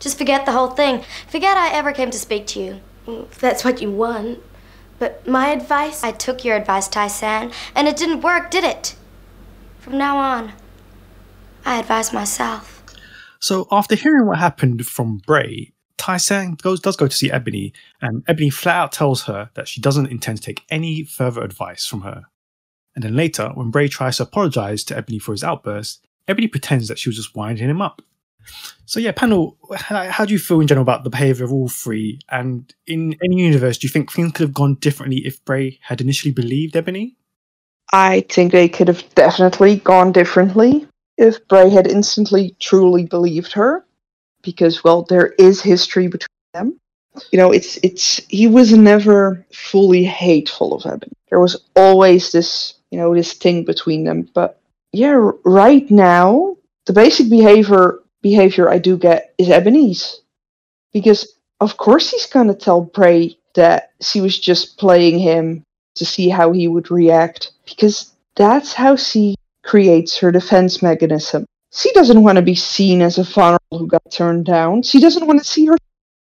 Just forget the whole thing. Forget I ever came to speak to you. If that's what you want. But my advice, I took your advice, Tai-san, and it didn't work, did it? From now on, I advise myself. So after hearing what happened from Bray, Tai-San goes does go to see Ebony, and Ebony flat out tells her that she doesn't intend to take any further advice from her. And then later, when Bray tries to apologize to Ebony for his outburst, Ebony pretends that she was just winding him up. So yeah, panel, how, do you feel in general about the behavior of all three? And in any universe, do you think things could have gone differently if Bray had initially believed Ebony? I think they could have definitely gone differently if Bray had instantly truly believed her, because well, there is history between them. You know, it's it's he was never fully hateful of Ebony. There was always this, you know, this thing between them. But yeah, right now, the basic behavior behavior I do get is Ebony's, because of course he's gonna tell Bray that she was just playing him to see how he would react because that's how she creates her defense mechanism. She doesn't want to be seen as a vulnerable who got turned down. She doesn't want to see her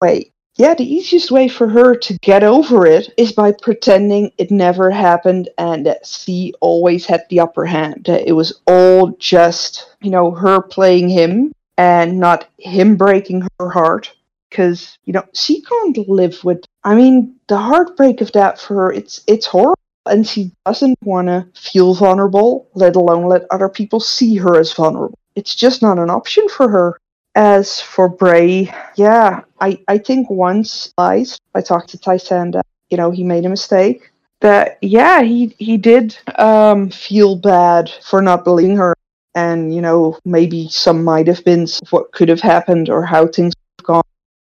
way. Yeah, the easiest way for her to get over it is by pretending it never happened and that she always had the upper hand. That it was all just, you know, her playing him and not him breaking her heart because you know she can't live with i mean the heartbreak of that for her it's it's horrible and she doesn't want to feel vulnerable let alone let other people see her as vulnerable. It's just not an option for her. As for bray yeah i i think once lies i talked to Tai-San that you know he made a mistake that yeah he he did um feel bad for not believing her and you know maybe some might have been what could have happened or how things have gone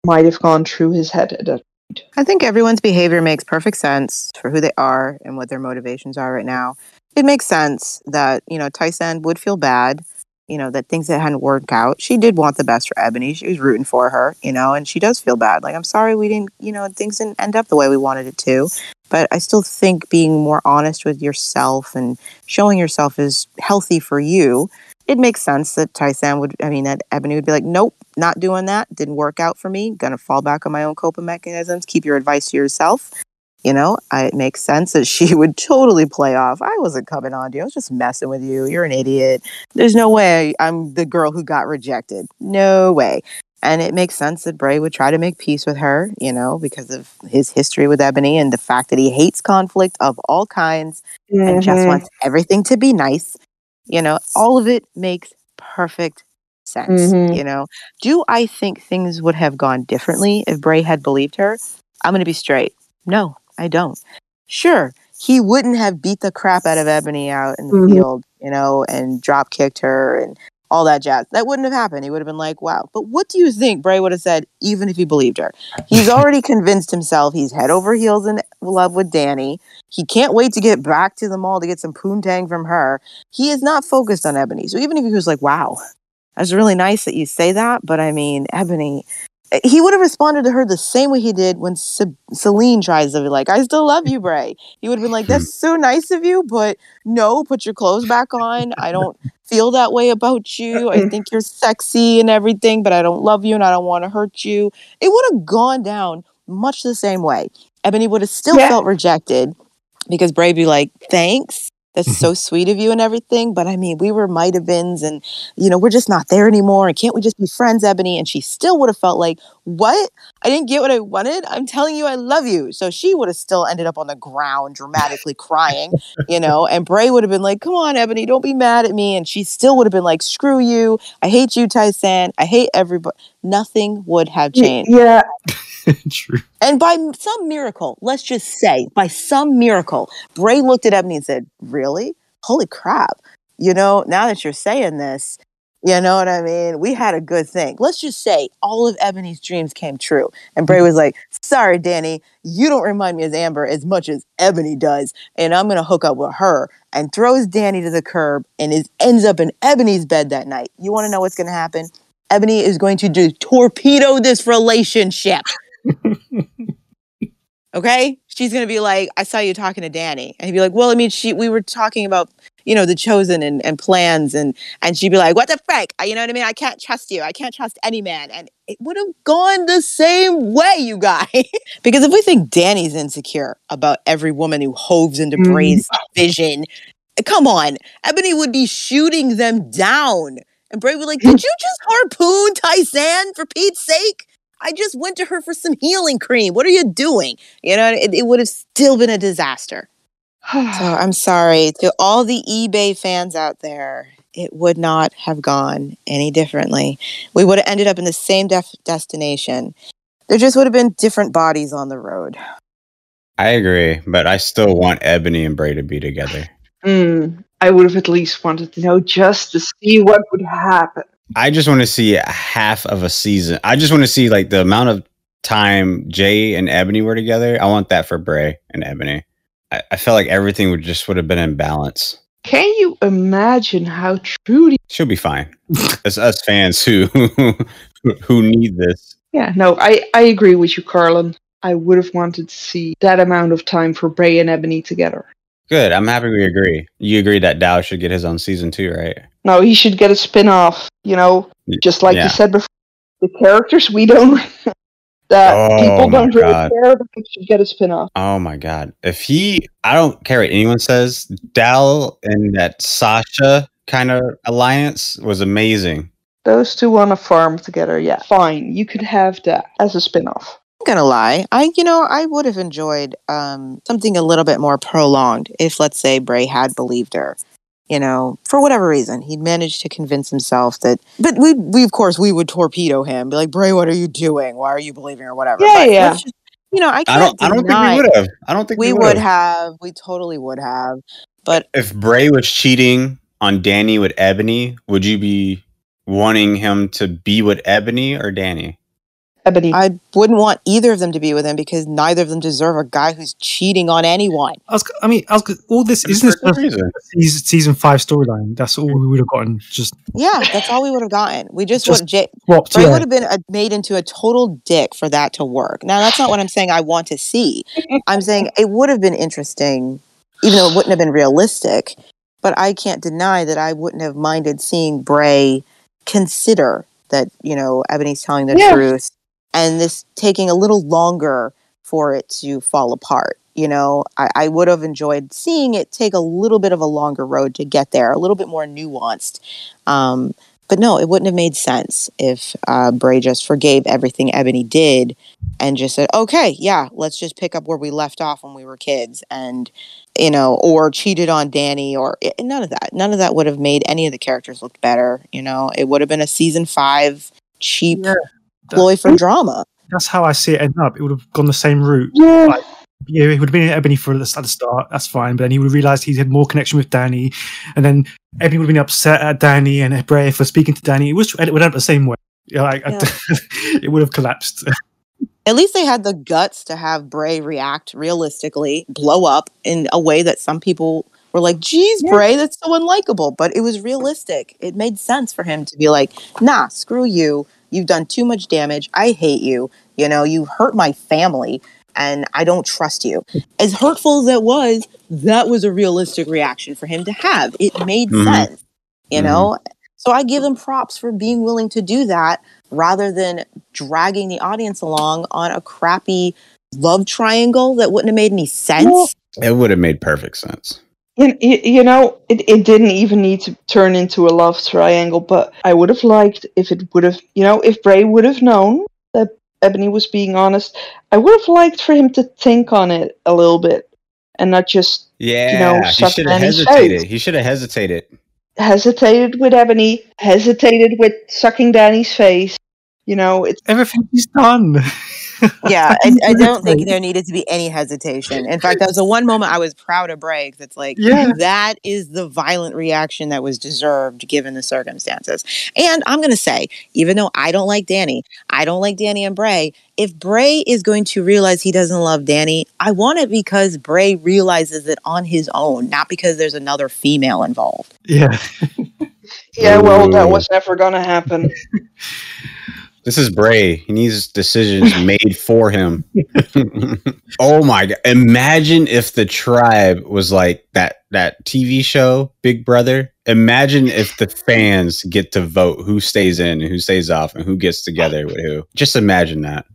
might have gone through his head at that point. I think everyone's behavior makes perfect sense for who they are and what their motivations are right now. It makes sense that, you know, Tai-San would feel bad, you know, that things that hadn't worked out. She did want the best for Ebony. She was rooting for her, you know, and she does feel bad. Like, I'm sorry we didn't, you know, things didn't end up the way we wanted it to. But I still think being more honest with yourself and showing yourself is healthy for you. It makes sense that Tai-San would, I mean, that Ebony would be like, nope, not doing that didn't work out for me. Gonna fall back on my own coping mechanisms. Keep your advice to yourself. You know, I, it makes sense that she (laughs) would totally play off. I wasn't coming on to you. I was just messing with you. You're an idiot. There's no way I'm the girl who got rejected. No way. And it makes sense that Bray would try to make peace with her, you know, because of his history with Ebony and the fact that he hates conflict of all kinds and just Mhm. wants everything to be nice. You know, all of it makes perfect sense. Mhm. You know, do I think things would have gone differently if Bray had believed her? I'm going to be straight. No, I don't. Sure, he wouldn't have beat the crap out of Ebony out in the Mhm. field, you know, and drop kicked her and all that jazz. That wouldn't have happened. He would have been like, wow. But what do you think Bray would have said, even if he believed her? He's (laughs) already convinced himself he's head over heels in love with Danny. He can't wait to get back to the mall to get some poontang from her. He is not focused on Ebony. So even if he was like, wow, that's really nice that you say that, but I mean, Ebony, eh, he would have responded to her the same way he did when Ce- Salene tries to be like, I still love you, Bray. He would have been like, that's so nice of you, but no, put your clothes back on. I don't feel that way about you. I mm-hmm. think you're sexy and everything, but I don't love you and I don't want to hurt you. It would have gone down much the same way. Ebony would have still Yeah. felt rejected because Bray be like, thanks. That's so mm-hmm. sweet of you and everything. But I mean, we were might have beens and, you know, we're just not there anymore. And can't we just be friends, Ebony? And she still would have felt like, what? I didn't get what I wanted. I'm telling you, I love you. So she would have still ended up on the ground dramatically crying, you know, and Bray would have been like, come on, Ebony, don't be mad at me. And she still would have been like, screw you. I hate you, Tai-San. I hate everybody. Nothing would have changed. Yeah, (laughs) True. And by some miracle, let's just say, by some miracle, Bray looked at Ebony and said, Really? Holy crap. You know, now that you're saying this, you know what I mean? We had a good thing. Let's just say all of Ebony's dreams came true. And Bray mm-hmm. was like, Sorry, Danny, you don't remind me as Amber as much as Ebony does. And I'm going to hook up with her. And throws Danny to the curb and is, ends up in Ebony's bed that night. You want to know what's going to happen? Ebony is going to do torpedo this relationship. (laughs) Okay? She's gonna be like, I saw you talking to Danny. And he'd be like, Well, I mean, she we were talking about, you know, the chosen and, and plans and and she'd be like, What the frick? You know what I mean? I can't trust you. I can't trust any man. And it would have gone the same way, you guys. (laughs) because if we think Danny's insecure about every woman who hoves into Mhm. Bray's vision, come on. Ebony would be shooting them down. And Bray would be like, Did you just harpoon Tai-San for Pete's sake? I just went to her for some healing cream. What are you doing? You know, it, it would have still been a disaster. So (sighs) I'm sorry to all the eBay fans out there. It would not have gone any differently. We would have ended up in the same def- destination. There just would have been different bodies on the road. I agree, but I still want Ebony and Bray to be together. (sighs) Mm, I would have at least wanted to know just to see what would happen. I just want to see half of a season. I just want to see like the amount of time Jay and Ebony were together. I want that for Bray and Ebony. I, I felt like everything would just would have been in balance. Can you imagine how Trudy? She'll be fine. (laughs) It's us fans who (laughs) who need this. Yeah, no, I I agree with you, Colin. I would have wanted to see that amount of time for Bray and Ebony together. Good. I'm happy we agree. You agree that Dal should get his own season two, right? No, he should get a spin-off. You know, just like Yeah. you said before, the characters we don't (laughs) that Oh people don't really God. care about should get a spin-off. Oh my god. If he I don't care what anyone says, Dal and that Sasha kind of alliance was amazing. Those two on a farm together, yeah, fine. You could have that as a spin-off. I'm gonna lie. I, you know, I would have enjoyed um, something a little bit more prolonged if, let's say, Bray had believed her. You know, for whatever reason, he'd managed to convince himself that. But we, we of course, we would torpedo him, be like, Bray, what are you doing? Why are you believing or whatever? Yeah, But yeah. just- you know, I I can't don't I don't think we would have. I don't think we we, would have. have. We totally would have. But If Bray was cheating on Danny with Ebony, would you be wanting him to be with Ebony or Danny? Ebony. I wouldn't want either of them to be with him because neither of them deserve a guy who's cheating on anyone. I was, I mean, I was, all this isn't this season, season five storyline. That's all we would have gotten. Just Yeah, that's all we would have gotten. We just, Just would. J- swapped. Bray Yeah. would have been a, made into a total dick for that to work. Now, that's not what I'm saying I want to see. I'm saying it would have been interesting, even though it wouldn't have been realistic. But I can't deny that I wouldn't have minded seeing Bray consider that you know Ebony's telling the Yeah. truth, and this taking a little longer for it to fall apart. You know, I, I would have enjoyed seeing it take a little bit of a longer road to get there, a little bit more nuanced. Um, but no, it wouldn't have made sense if uh, Bray just forgave everything Ebony did and just said, okay, yeah, let's just pick up where we left off when we were kids. And, you know, or cheated on Danny or i- none of that. None of that would have made any of the characters look better. You know, it would have been a season five cheap Yeah, ploy for drama. That's how I see it end up. It would have gone the same route. Yeah. Like, yeah, it would have been Ebony for the, at the start. That's fine. But then he would have realized he had more connection with Danny, and then Ebony would have been upset at Danny and Bray for speaking to Danny. It was it would end up the same way. Yeah, I- (laughs) it would have collapsed. (laughs) At least they had the guts to have Bray react realistically, blow up in a way that some people were like, geez, Bray, that's so unlikable. But it was realistic. It made sense for him to be like, nah, screw you. You've done too much damage. I hate you. You know, you hurt my family and I don't trust you. As hurtful as that was, that was a realistic reaction for him to have. It made Mhm. sense, you know? So I give him props for being willing to do that rather than dragging the audience along on a crappy love triangle that wouldn't have made any sense. It would have made perfect sense. You, you, you know, it, it didn't even need to turn into a love triangle, but I would have liked if it would have, you know, if Bray would have known that Ebony was being honest, I would have liked for him to think on it a little bit and not just Yeah, he suck should have Danny's hesitated. face. He should have hesitated. hesitated with Ebony, hesitated with sucking Danny's face. You know, it's Everything he's done. (laughs) (laughs) Yeah, I, I don't think there needed to be any hesitation. In fact, that was the one moment I was proud of Bray 'cause it's like, Yeah. that is the violent reaction that was deserved given the circumstances. And I'm going to say, even though I don't like Danny, I don't like Danny and Bray. If Bray is going to realize he doesn't love Danny, I want it because Bray realizes it on his own, not because there's another female involved. Yeah. (laughs) yeah, well, that was never gonna happen. (laughs) This is Bray. He needs decisions (laughs) made for him. (laughs) oh my god! Imagine if the tribe was like that that TV show Big Brother. Imagine if the fans get to vote who stays in and who stays off and who gets together with who. Just imagine that.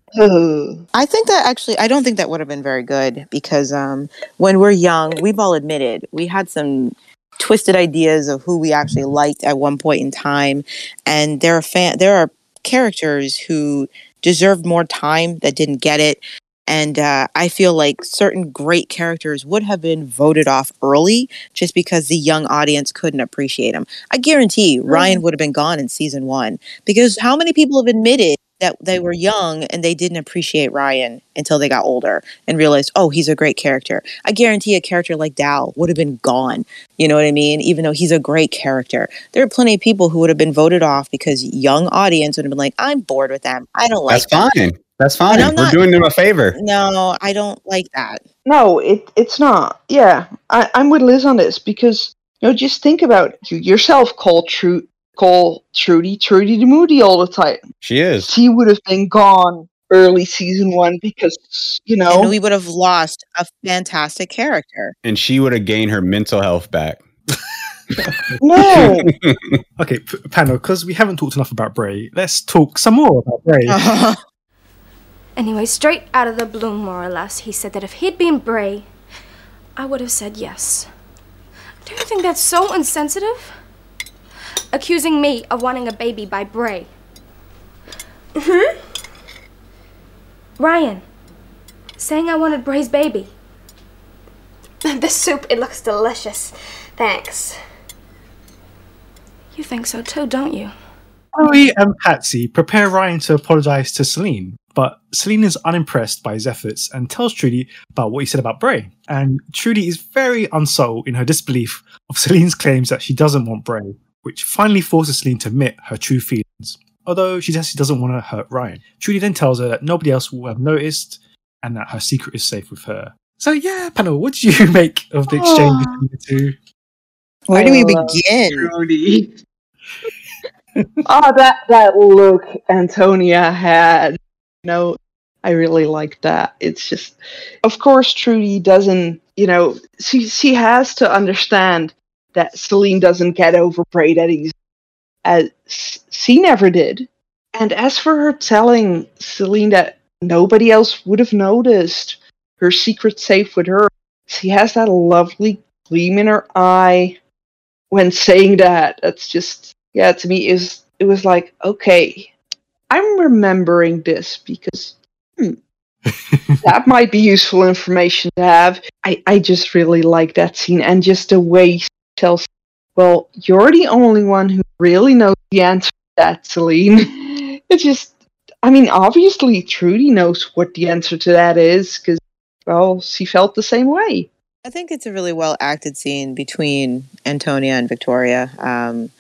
I think that actually, I don't think that would have been very good because um, when we're young, we've all admitted we had some twisted ideas of who we actually liked at one point in time, and there are fan, there are characters who deserved more time that didn't get it. And uh, I feel like certain great characters would have been voted off early just because the young audience couldn't appreciate them. I guarantee Ryan would have been gone in season one because how many people have admitted that they were young and they didn't appreciate Ryan until they got older and realized, oh, he's a great character. I guarantee a character like Dal would have been gone. You know what I mean? Even though he's a great character. There are plenty of people who would have been voted off because young audience would have been like, I'm bored with them. I don't like That's fine. That's fine. I'm We're doing them a favor. No, I don't like that. No, it it's not. Yeah, I, I'm with Liz on this because you know, just think about you yourself. Call Tru call Trudy Trudy the Moody all the time. She is. She would have been gone early season one because you know And we would have lost a fantastic character. And she would have gained her mental health back. no. (laughs) Okay, p- panel, because we haven't talked enough about Bray, let's talk some more about Bray. (laughs) Anyway, straight out of the blue, more or less, he said that if he'd been Bray, I would have said yes. Do you think that's so insensitive? Accusing me of wanting a baby by Bray. Hmm? Ryan, saying I wanted Bray's baby. The soup, it looks delicious. Thanks. You think so too, don't you? Chloe and Patsy prepare Ryan to apologize to Salene, but Salene is unimpressed by his efforts and tells Trudy about what he said about Bray. And Trudy is very unsettled in her disbelief of (laughs) Salene's claims that she doesn't want Bray, which finally forces Salene to admit her true feelings. Although she says she doesn't want to hurt Ryan. Trudy then tells her that nobody else will have noticed and that her secret is safe with her. So yeah, panel, what did you (laughs) make of the exchange ah. between the two? Where do we oh, begin? Trudy. oh, (laughs) that that look Antonia had. You know, I really like that. It's just, of course, Trudy doesn't. You know, she she has to understand that Salene doesn't get overprayed at he's as she never did. And as for her telling Salene that nobody else would have noticed her secret safe with her, she has that lovely gleam in her eye when saying that. That's just yeah, to me is it was like, okay, I'm remembering this because hmm, (laughs) that might be useful information to have. I, I just really like that scene and just the way tells well, you're the only one who really knows the answer to that, Salene. (laughs) It's just I mean, obviously Trudy knows what the answer to that is, because well, she felt the same way. I think it's a really well acted scene between Antonia and Victoria. Um,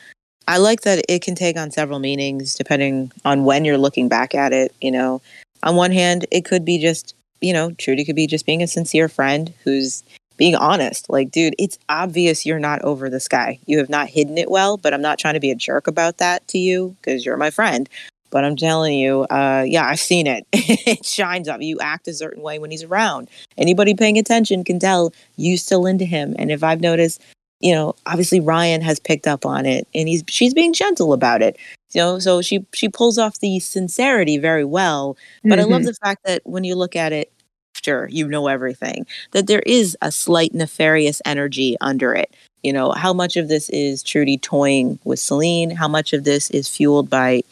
I like that it can take on several meanings depending on when you're looking back at it. You know, on one hand, it could be just, you know, Trudy could be just being a sincere friend who's being honest. Like, dude, it's obvious you're not over this guy. You have not hidden it well, but I'm not trying to be a jerk about that to you because you're my friend. But I'm telling you, uh, yeah, I've seen it. (laughs) it shines up. You act a certain way when he's around. Anybody paying attention can tell you still into him. And if I've noticed, you know, obviously Ryan has picked up on it, and he's she's being gentle about it. You know, so she she pulls off the sincerity very well. But I love Mhm. the fact that when you look at it after you know everything, that there is a slight nefarious energy under it. You know, how much of this is Trudy toying with Salene? How much of this is fueled by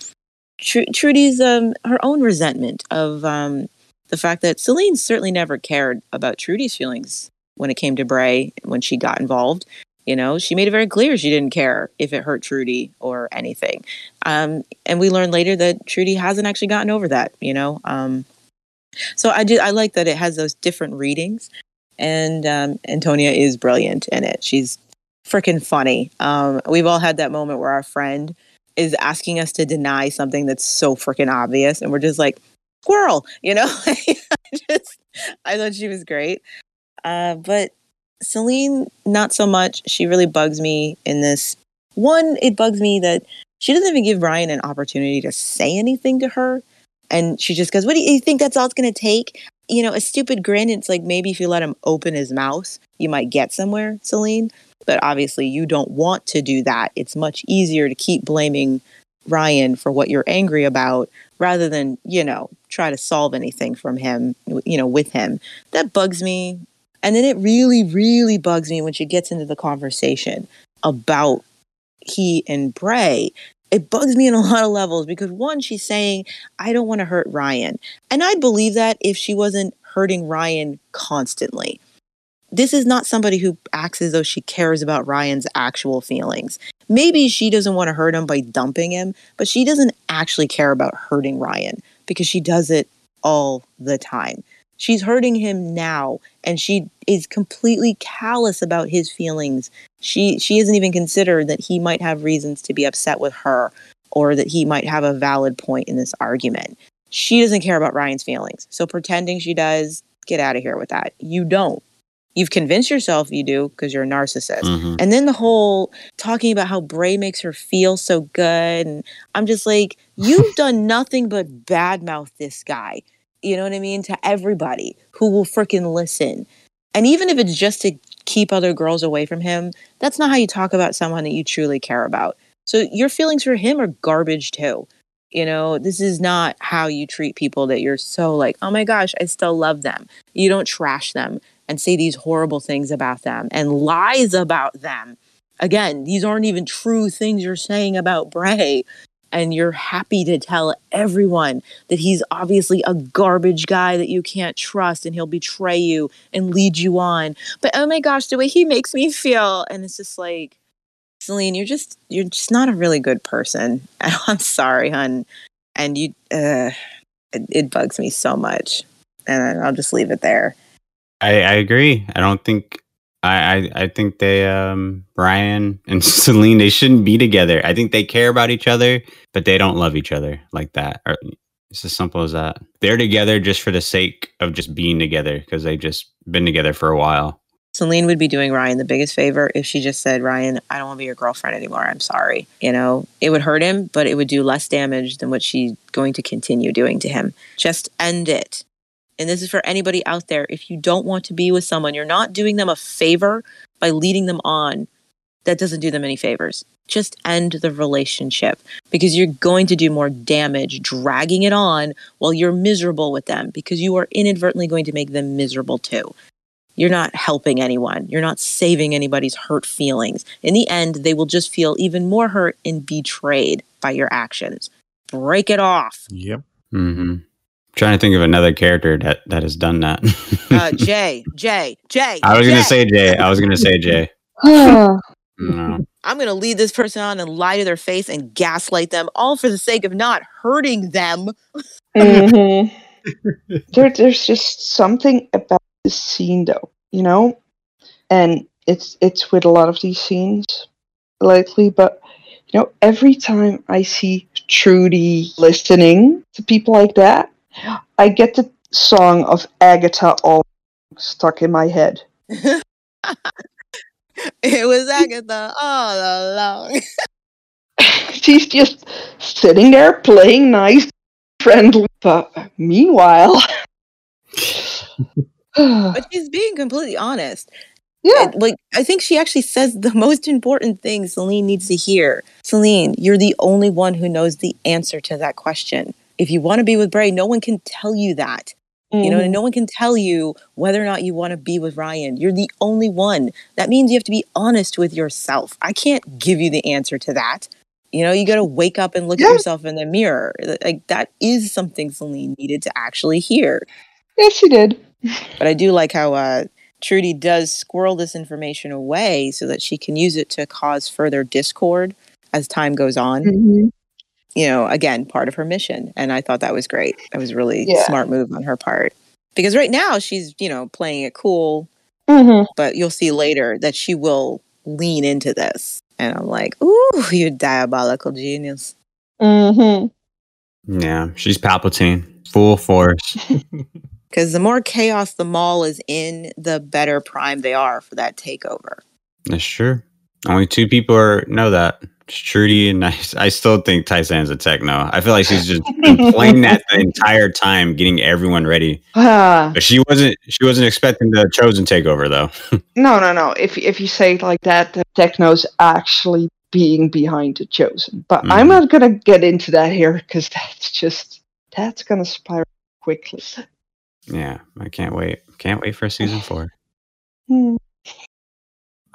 Tr- Trudy's um her own resentment of um the fact that Salene certainly never cared about Trudy's feelings when it came to Bray when she got involved. You know, she made it very clear she didn't care if it hurt Trudy or anything. Um, and we learned later that Trudy hasn't actually gotten over that. You know, um, so I do I like that it has those different readings, and um, Antonia is brilliant in it. She's freaking funny. Um, we've all had that moment where our friend is asking us to deny something that's so freaking obvious, and we're just like, squirrel, you know. (laughs) I just I thought she was great, uh, but Salene not so much. She really bugs me in this. One, it bugs me that she doesn't even give Ryan an opportunity to say anything to her, and she just goes, "What do you think? That's all it's going to take?" You know, a stupid grin. It's like maybe if you let him open his mouth, you might get somewhere, Salene. But obviously, you don't want to do that. It's much easier to keep blaming Ryan for what you're angry about rather than, you know, try to solve anything from him, you know, with him. That bugs me. And then it really, really bugs me when she gets into the conversation about he and Bray. It bugs me on a (laughs) lot of levels because one, she's saying, I don't want to hurt Ryan. And I'd believe that if she wasn't hurting Ryan constantly this is not somebody who acts as though she cares about Ryan's actual feelings. Maybe she doesn't want to hurt him by dumping him, but she doesn't actually care about hurting Ryan because she does it all the time. She's hurting him now and she is completely callous about his feelings. She she isn't even considered that he might have reasons to be upset with her or that he might have a valid point in this argument. She doesn't care about Ryan's feelings. So pretending she does, get out of here with that. You don't. You've convinced yourself you do because you're a narcissist. Mhm. And then the whole talking about how Bray makes her feel so good. And I'm just like, you've (laughs) done nothing but badmouth this guy. You know what I mean? To everybody who will freaking listen. And even if it's just to keep other girls away from him, that's not how you talk about someone that you truly care about. So your feelings for him are garbage too. You know, this is not how you treat people that you're so like, oh my gosh, I still love them. You don't trash them and say these horrible things about them and lies about them. Again, these aren't even true things you're saying about Bray. And you're happy to tell everyone that he's obviously a garbage guy that you can't trust and he'll betray you and lead you on. But oh my gosh, the way he makes me feel. And it's just like, Salene, you're just you're just not a really good person. (laughs) I'm sorry, hun. And you uh it, it bugs me so much. And I'll just leave it there. I, I agree. I don't think I, I I think they um Ryan and (laughs) Salene they shouldn't be together. I think they care about each other, but they don't love each other like that. Or it's as simple as that. They're together just for the sake of just being together because they've just been together for a while. Salene would be doing Ryan the biggest favor if she just said, Ryan, I don't want to be your girlfriend anymore. I'm sorry. You know, it would hurt him, but it would do less damage than what she's going to continue doing to him. Just end it. And this is for anybody out there. If you don't want to be with someone, you're not doing them a favor by leading them on. that doesn't do them any favors. Just end the relationship because you're going to do more damage dragging it on while you're miserable with them because you are inadvertently going to make them miserable too. You're not helping anyone. You're not saving anybody's hurt feelings. In the end, they will just feel even more hurt and betrayed by your actions. Break it off. Yep. hmm Trying to think of another character that that has done that. Uh, (laughs) Jay, Jay, Jay. I was Jay. gonna say Jay. I was gonna say Jay. (laughs) No. I'm going to lead this person on and lie to their face and gaslight them, all for the sake of not hurting them. Mhm. (laughs) there, there's just something about this scene, though, you know, and it's it's with a lot of these scenes lately. But you know, every time I see Trudy listening to people like that, I get the song of Agatha all stuck in my head. (laughs) It was Agatha all along. (laughs) She's just sitting there playing nice, friendly, but meanwhile, (sighs) but she's being completely honest. yeah, like, I think she actually says the most important thing Salene needs to hear. Salene, you're the only one who knows the answer to that question. If you want to be with Bray, no one can tell you that. You know, no one can tell you whether or not you want to be with Ryan. You're the only one. That means you have to be honest with yourself. I can't give you the answer to that. You know, you got to wake up and look Yeah. at yourself in the mirror. Like that is something Salene needed to actually hear. yes, she did. But I do like how uh, Trudy does squirrel this information away so that she can use it to cause further discord as time goes on. Mhm. You know, again, part of her mission. And I thought that was great. That was really Yeah. smart move on her part. Because right now she's, you know, playing it cool, Mhm. but you'll see later that she will lean into this. And I'm like, ooh, (laughs) you diabolical genius. Mhm. Yeah, she's Palpatine, full force. (laughs) Because the more chaos the mall is in, the better prime they are for that takeover. That's true. Only two people are know that. Trudy and I. (laughs) I still think Tai-San's a techno. I feel like she's just playing that the entire time, getting everyone ready. Ah, (sighs) But she wasn't. She wasn't expecting the chosen takeover though. (laughs) no, no, no. If if you say it like that, the techno's actually being behind the chosen. But I'm Mhm. not gonna get into that here because (laughs) that's just that's gonna spiral quickly. yeah, I can't wait. Can't wait for season four. (sighs) Hmm.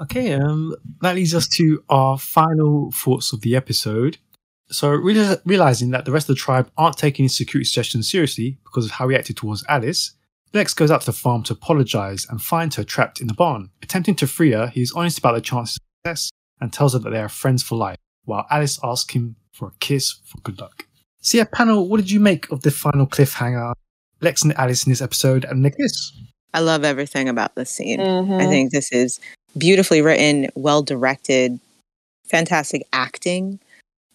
Okay, um, that leads us to our final thoughts of the episode. So, real- realizing that the rest of the tribe aren't taking his security suggestions seriously because of how he acted towards Alice, Lex goes out to the farm to apologize and finds her trapped in the barn. Attempting to free her, he is honest about the chances of success and tells her that they are friends for life, while Alice asks him for a kiss for good luck. So, yeah, panel, what did you make of the final cliffhanger? Lex and Alice in this episode and the kiss? I love everything about this scene. I Mhm. think this is beautifully written, well directed, fantastic acting,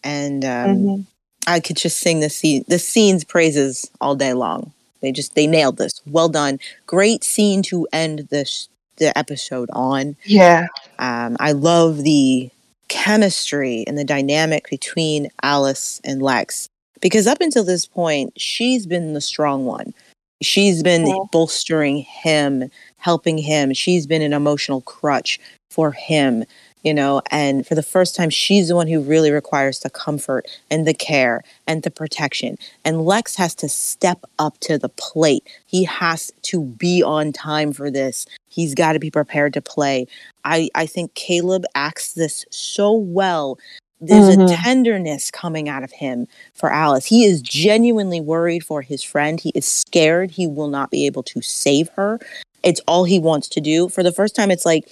and um, Mhm. I could just sing the scene, the scene's praises all day long. They just they nailed this. Well done. Great scene to end this the episode on. Yeah. Um, I love the chemistry and the dynamic between Alice and Lex because up until this point, she's been the strong one. She's been Yeah. bolstering him, helping him. She's been an emotional crutch for him, you know, and for the first time, she's the one who really requires the comfort and the care and the protection. And Lex has to step up to the plate. He has to be on time for this. He's got to be prepared to play. I, I think Caleb acts this so well. There's a Mhm. tenderness coming out of him for Alice. He is genuinely worried for his friend. He is scared he will not be able to save her. It's all he wants to do. For the first time, it's like,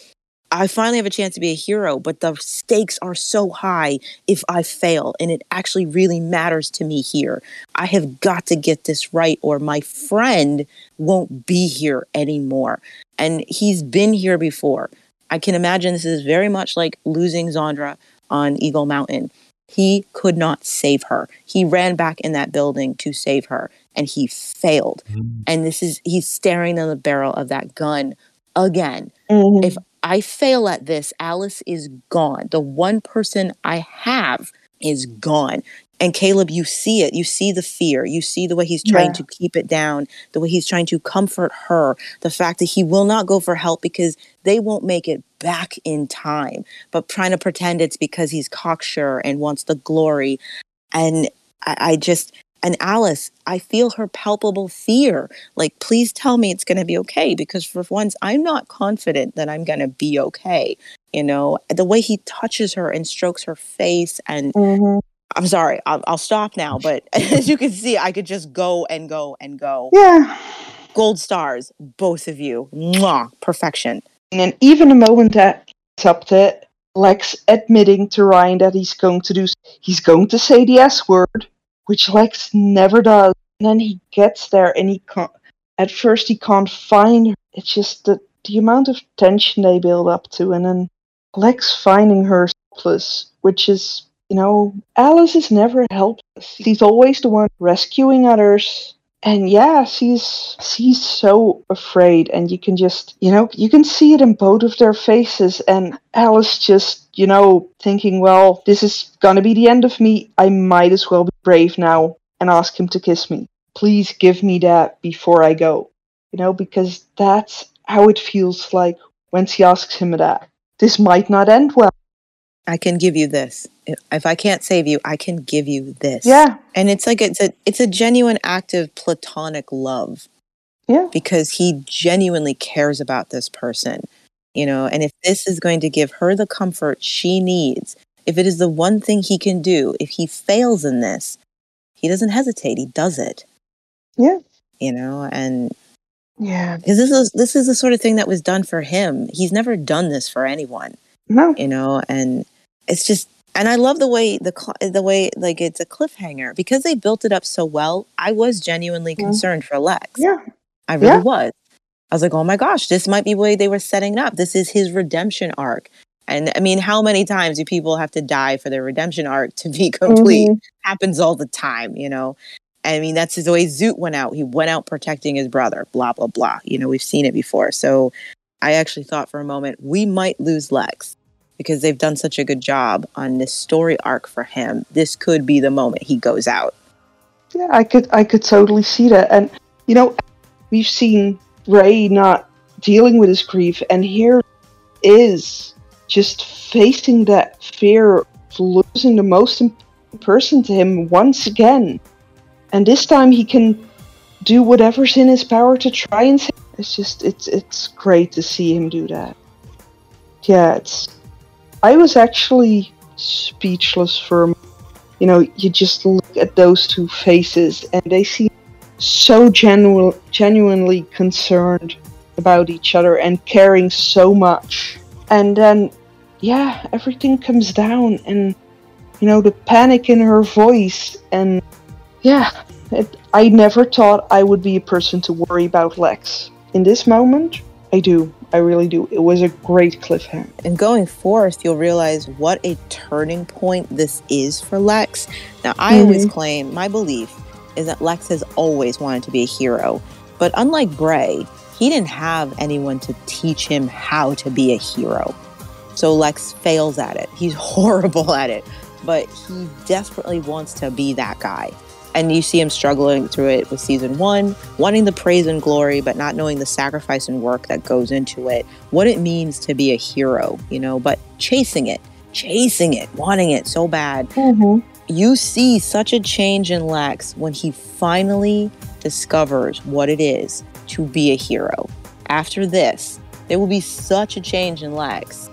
I finally have a chance to be a hero, but the stakes are so high if I fail, and it actually really matters to me here. I have got to get this right, or my friend won't be here anymore. And he's been here before. I can imagine this is very much like losing Zandra on Eagle Mountain. He could not save her. He ran back in that building to save her, and he failed. And this is, he's staring down the barrel of that gun again. Mhm. If I fail at this, Alice is gone. The one person I have is gone. And Caleb, you see it. You see the fear. You see the way he's trying Yeah. to keep it down, the way he's trying to comfort her, the fact that he will not go for help because they won't make it back in time, but trying to pretend it's because he's cocksure and wants the glory. And I, I just, and Alice, I feel her palpable fear. Like, please tell me it's going to be okay. Because for once, I'm not confident that I'm going to be okay. You know, the way he touches her and strokes her face. And Mhm. I'm sorry, I'll, I'll stop now. But (laughs) as you can see, I could just go and go and go. Yeah. Gold stars, both of you. Mwah, perfection. And even the moment that it's up to Lex admitting to Ryan that he's going to do, he's going to say the S word, which Lex never does. And then he gets there and he can't, at first he can't find her. It's just the, the amount of tension they build up to. And then Lex finding her helpless, which is, you know, Alice is never helpless. She's always the one rescuing others. And yeah, she's she's so afraid, and you can just you know you can see it in both of their faces. And Alice just you know thinking, well, this is gonna be the end of me. I might as well be brave now and ask him to kiss me. Please give me that before I go. You know, because that's how it feels like when she asks him that. This might not end well. I can give you this. If- I can't save you, I can give you this. Yeah. And it's like it's a it's a genuine act of platonic love. Yeah. Because he genuinely cares about this person. You know, and if this is going to give her the comfort she needs, if it is the one thing he can do, if he fails in this, he doesn't hesitate. He does it. Yeah. You know, and Yeah. because this is this is the sort of thing that was done for him. He's never done this for anyone No. you know and it's just and i love the way the the way like it's a cliffhanger because they built it up so well i was genuinely concerned for lex Yeah. i really Yeah. was i was like oh my gosh this might be the way they were setting it up this is his redemption arc and i mean how many times do people have to die for their redemption arc to be (laughs) complete Mhm. happens all the time you know I mean, that's the way Zoot went out. He went out protecting his brother, blah, blah, blah. You know, we've seen it before. So I actually thought for a moment we might lose Lex because they've done such a good job on this story arc for him. This could be the moment he goes out. Yeah, I could I could totally see that. And you know, we've seen Ray not dealing with his grief and here is just facing that fear of losing the most important person to him once again. And this time he can do whatever's in his power to try and save. It's just it's it's great to see him do that. Yeah, it's I was actually speechless for a you know, you just look at those two faces and they seem so genu- genuinely concerned about each other and caring so much. And then, yeah, everything comes down and, you know, the panic in her voice. And, yeah, it, I never thought I would be a person to worry about Lex. In this moment, I do. I really do. It was a great cliffhanger. And going forth, you'll realize what a turning point this is for Lex. Now, I mm-hmm. always claim my belief is that Lex has always wanted to be a hero. But unlike Bray, he didn't have anyone to teach him how to be a hero. So Lex fails at it. He's (laughs) horrible at it, but he desperately wants to be that guy. And you see him struggling through it with season one, wanting the praise and glory, but not knowing the sacrifice and work that goes into it, what it means to be a hero, you know, but chasing it, chasing it, wanting it so bad. Mm-hmm. You see such a change in Lex when he finally discovers what it is to be a hero. After this, there will be such a change in Lex,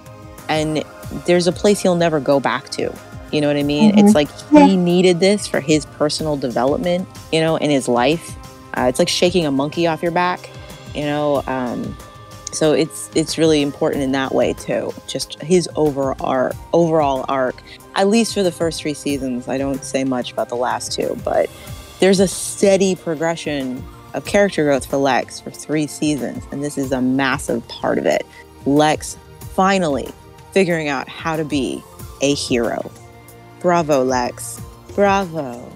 and there's a place he'll never go back to. You know what I mean? It's like he needed this for his personal development, you know, in his life. Uh, it's like shaking a monkey off your back, you know. Um, so it's it's really important in that way too. Just his overall arc, overall arc, at least for the first three seasons. I don't say much about the last two, but there's a steady progression of character growth for Lex for three seasons, and this is a massive part of it. Lex finally figuring out how to be a hero. Bravo, Lex. Bravo.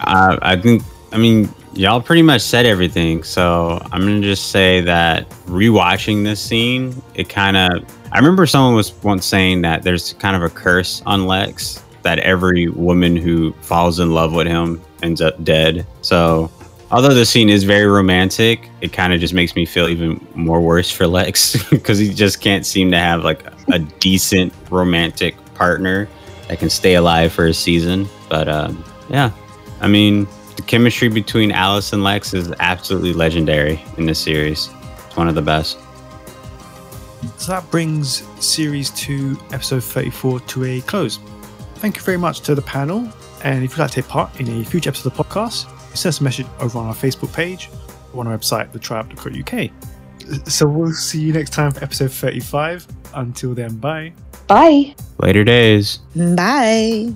I think, I mean, y'all pretty much said everything. So I'm going to just say that rewatching this scene, it kind of, I remember someone was once saying that there's kind of a curse on Lex that every woman who falls in love with him ends up dead. So although the scene is very romantic, it kind of just makes me feel even more worse for Lex (laughs) because he just can't seem to have like a decent romantic partner that can stay alive for a season. But um, yeah, I mean, the chemistry between Alice and Lex is absolutely legendary in this series. It's one of the best. So that brings series 2, episode 34 to a close. Thank you very much to the panel. And if you'd like to take part in a future episode of the podcast, send us a message over on our Facebook page or on our website, thetribe.co.uk. So we'll see you next time for episode 35. Until then, bye. Bye. Later days. Bye.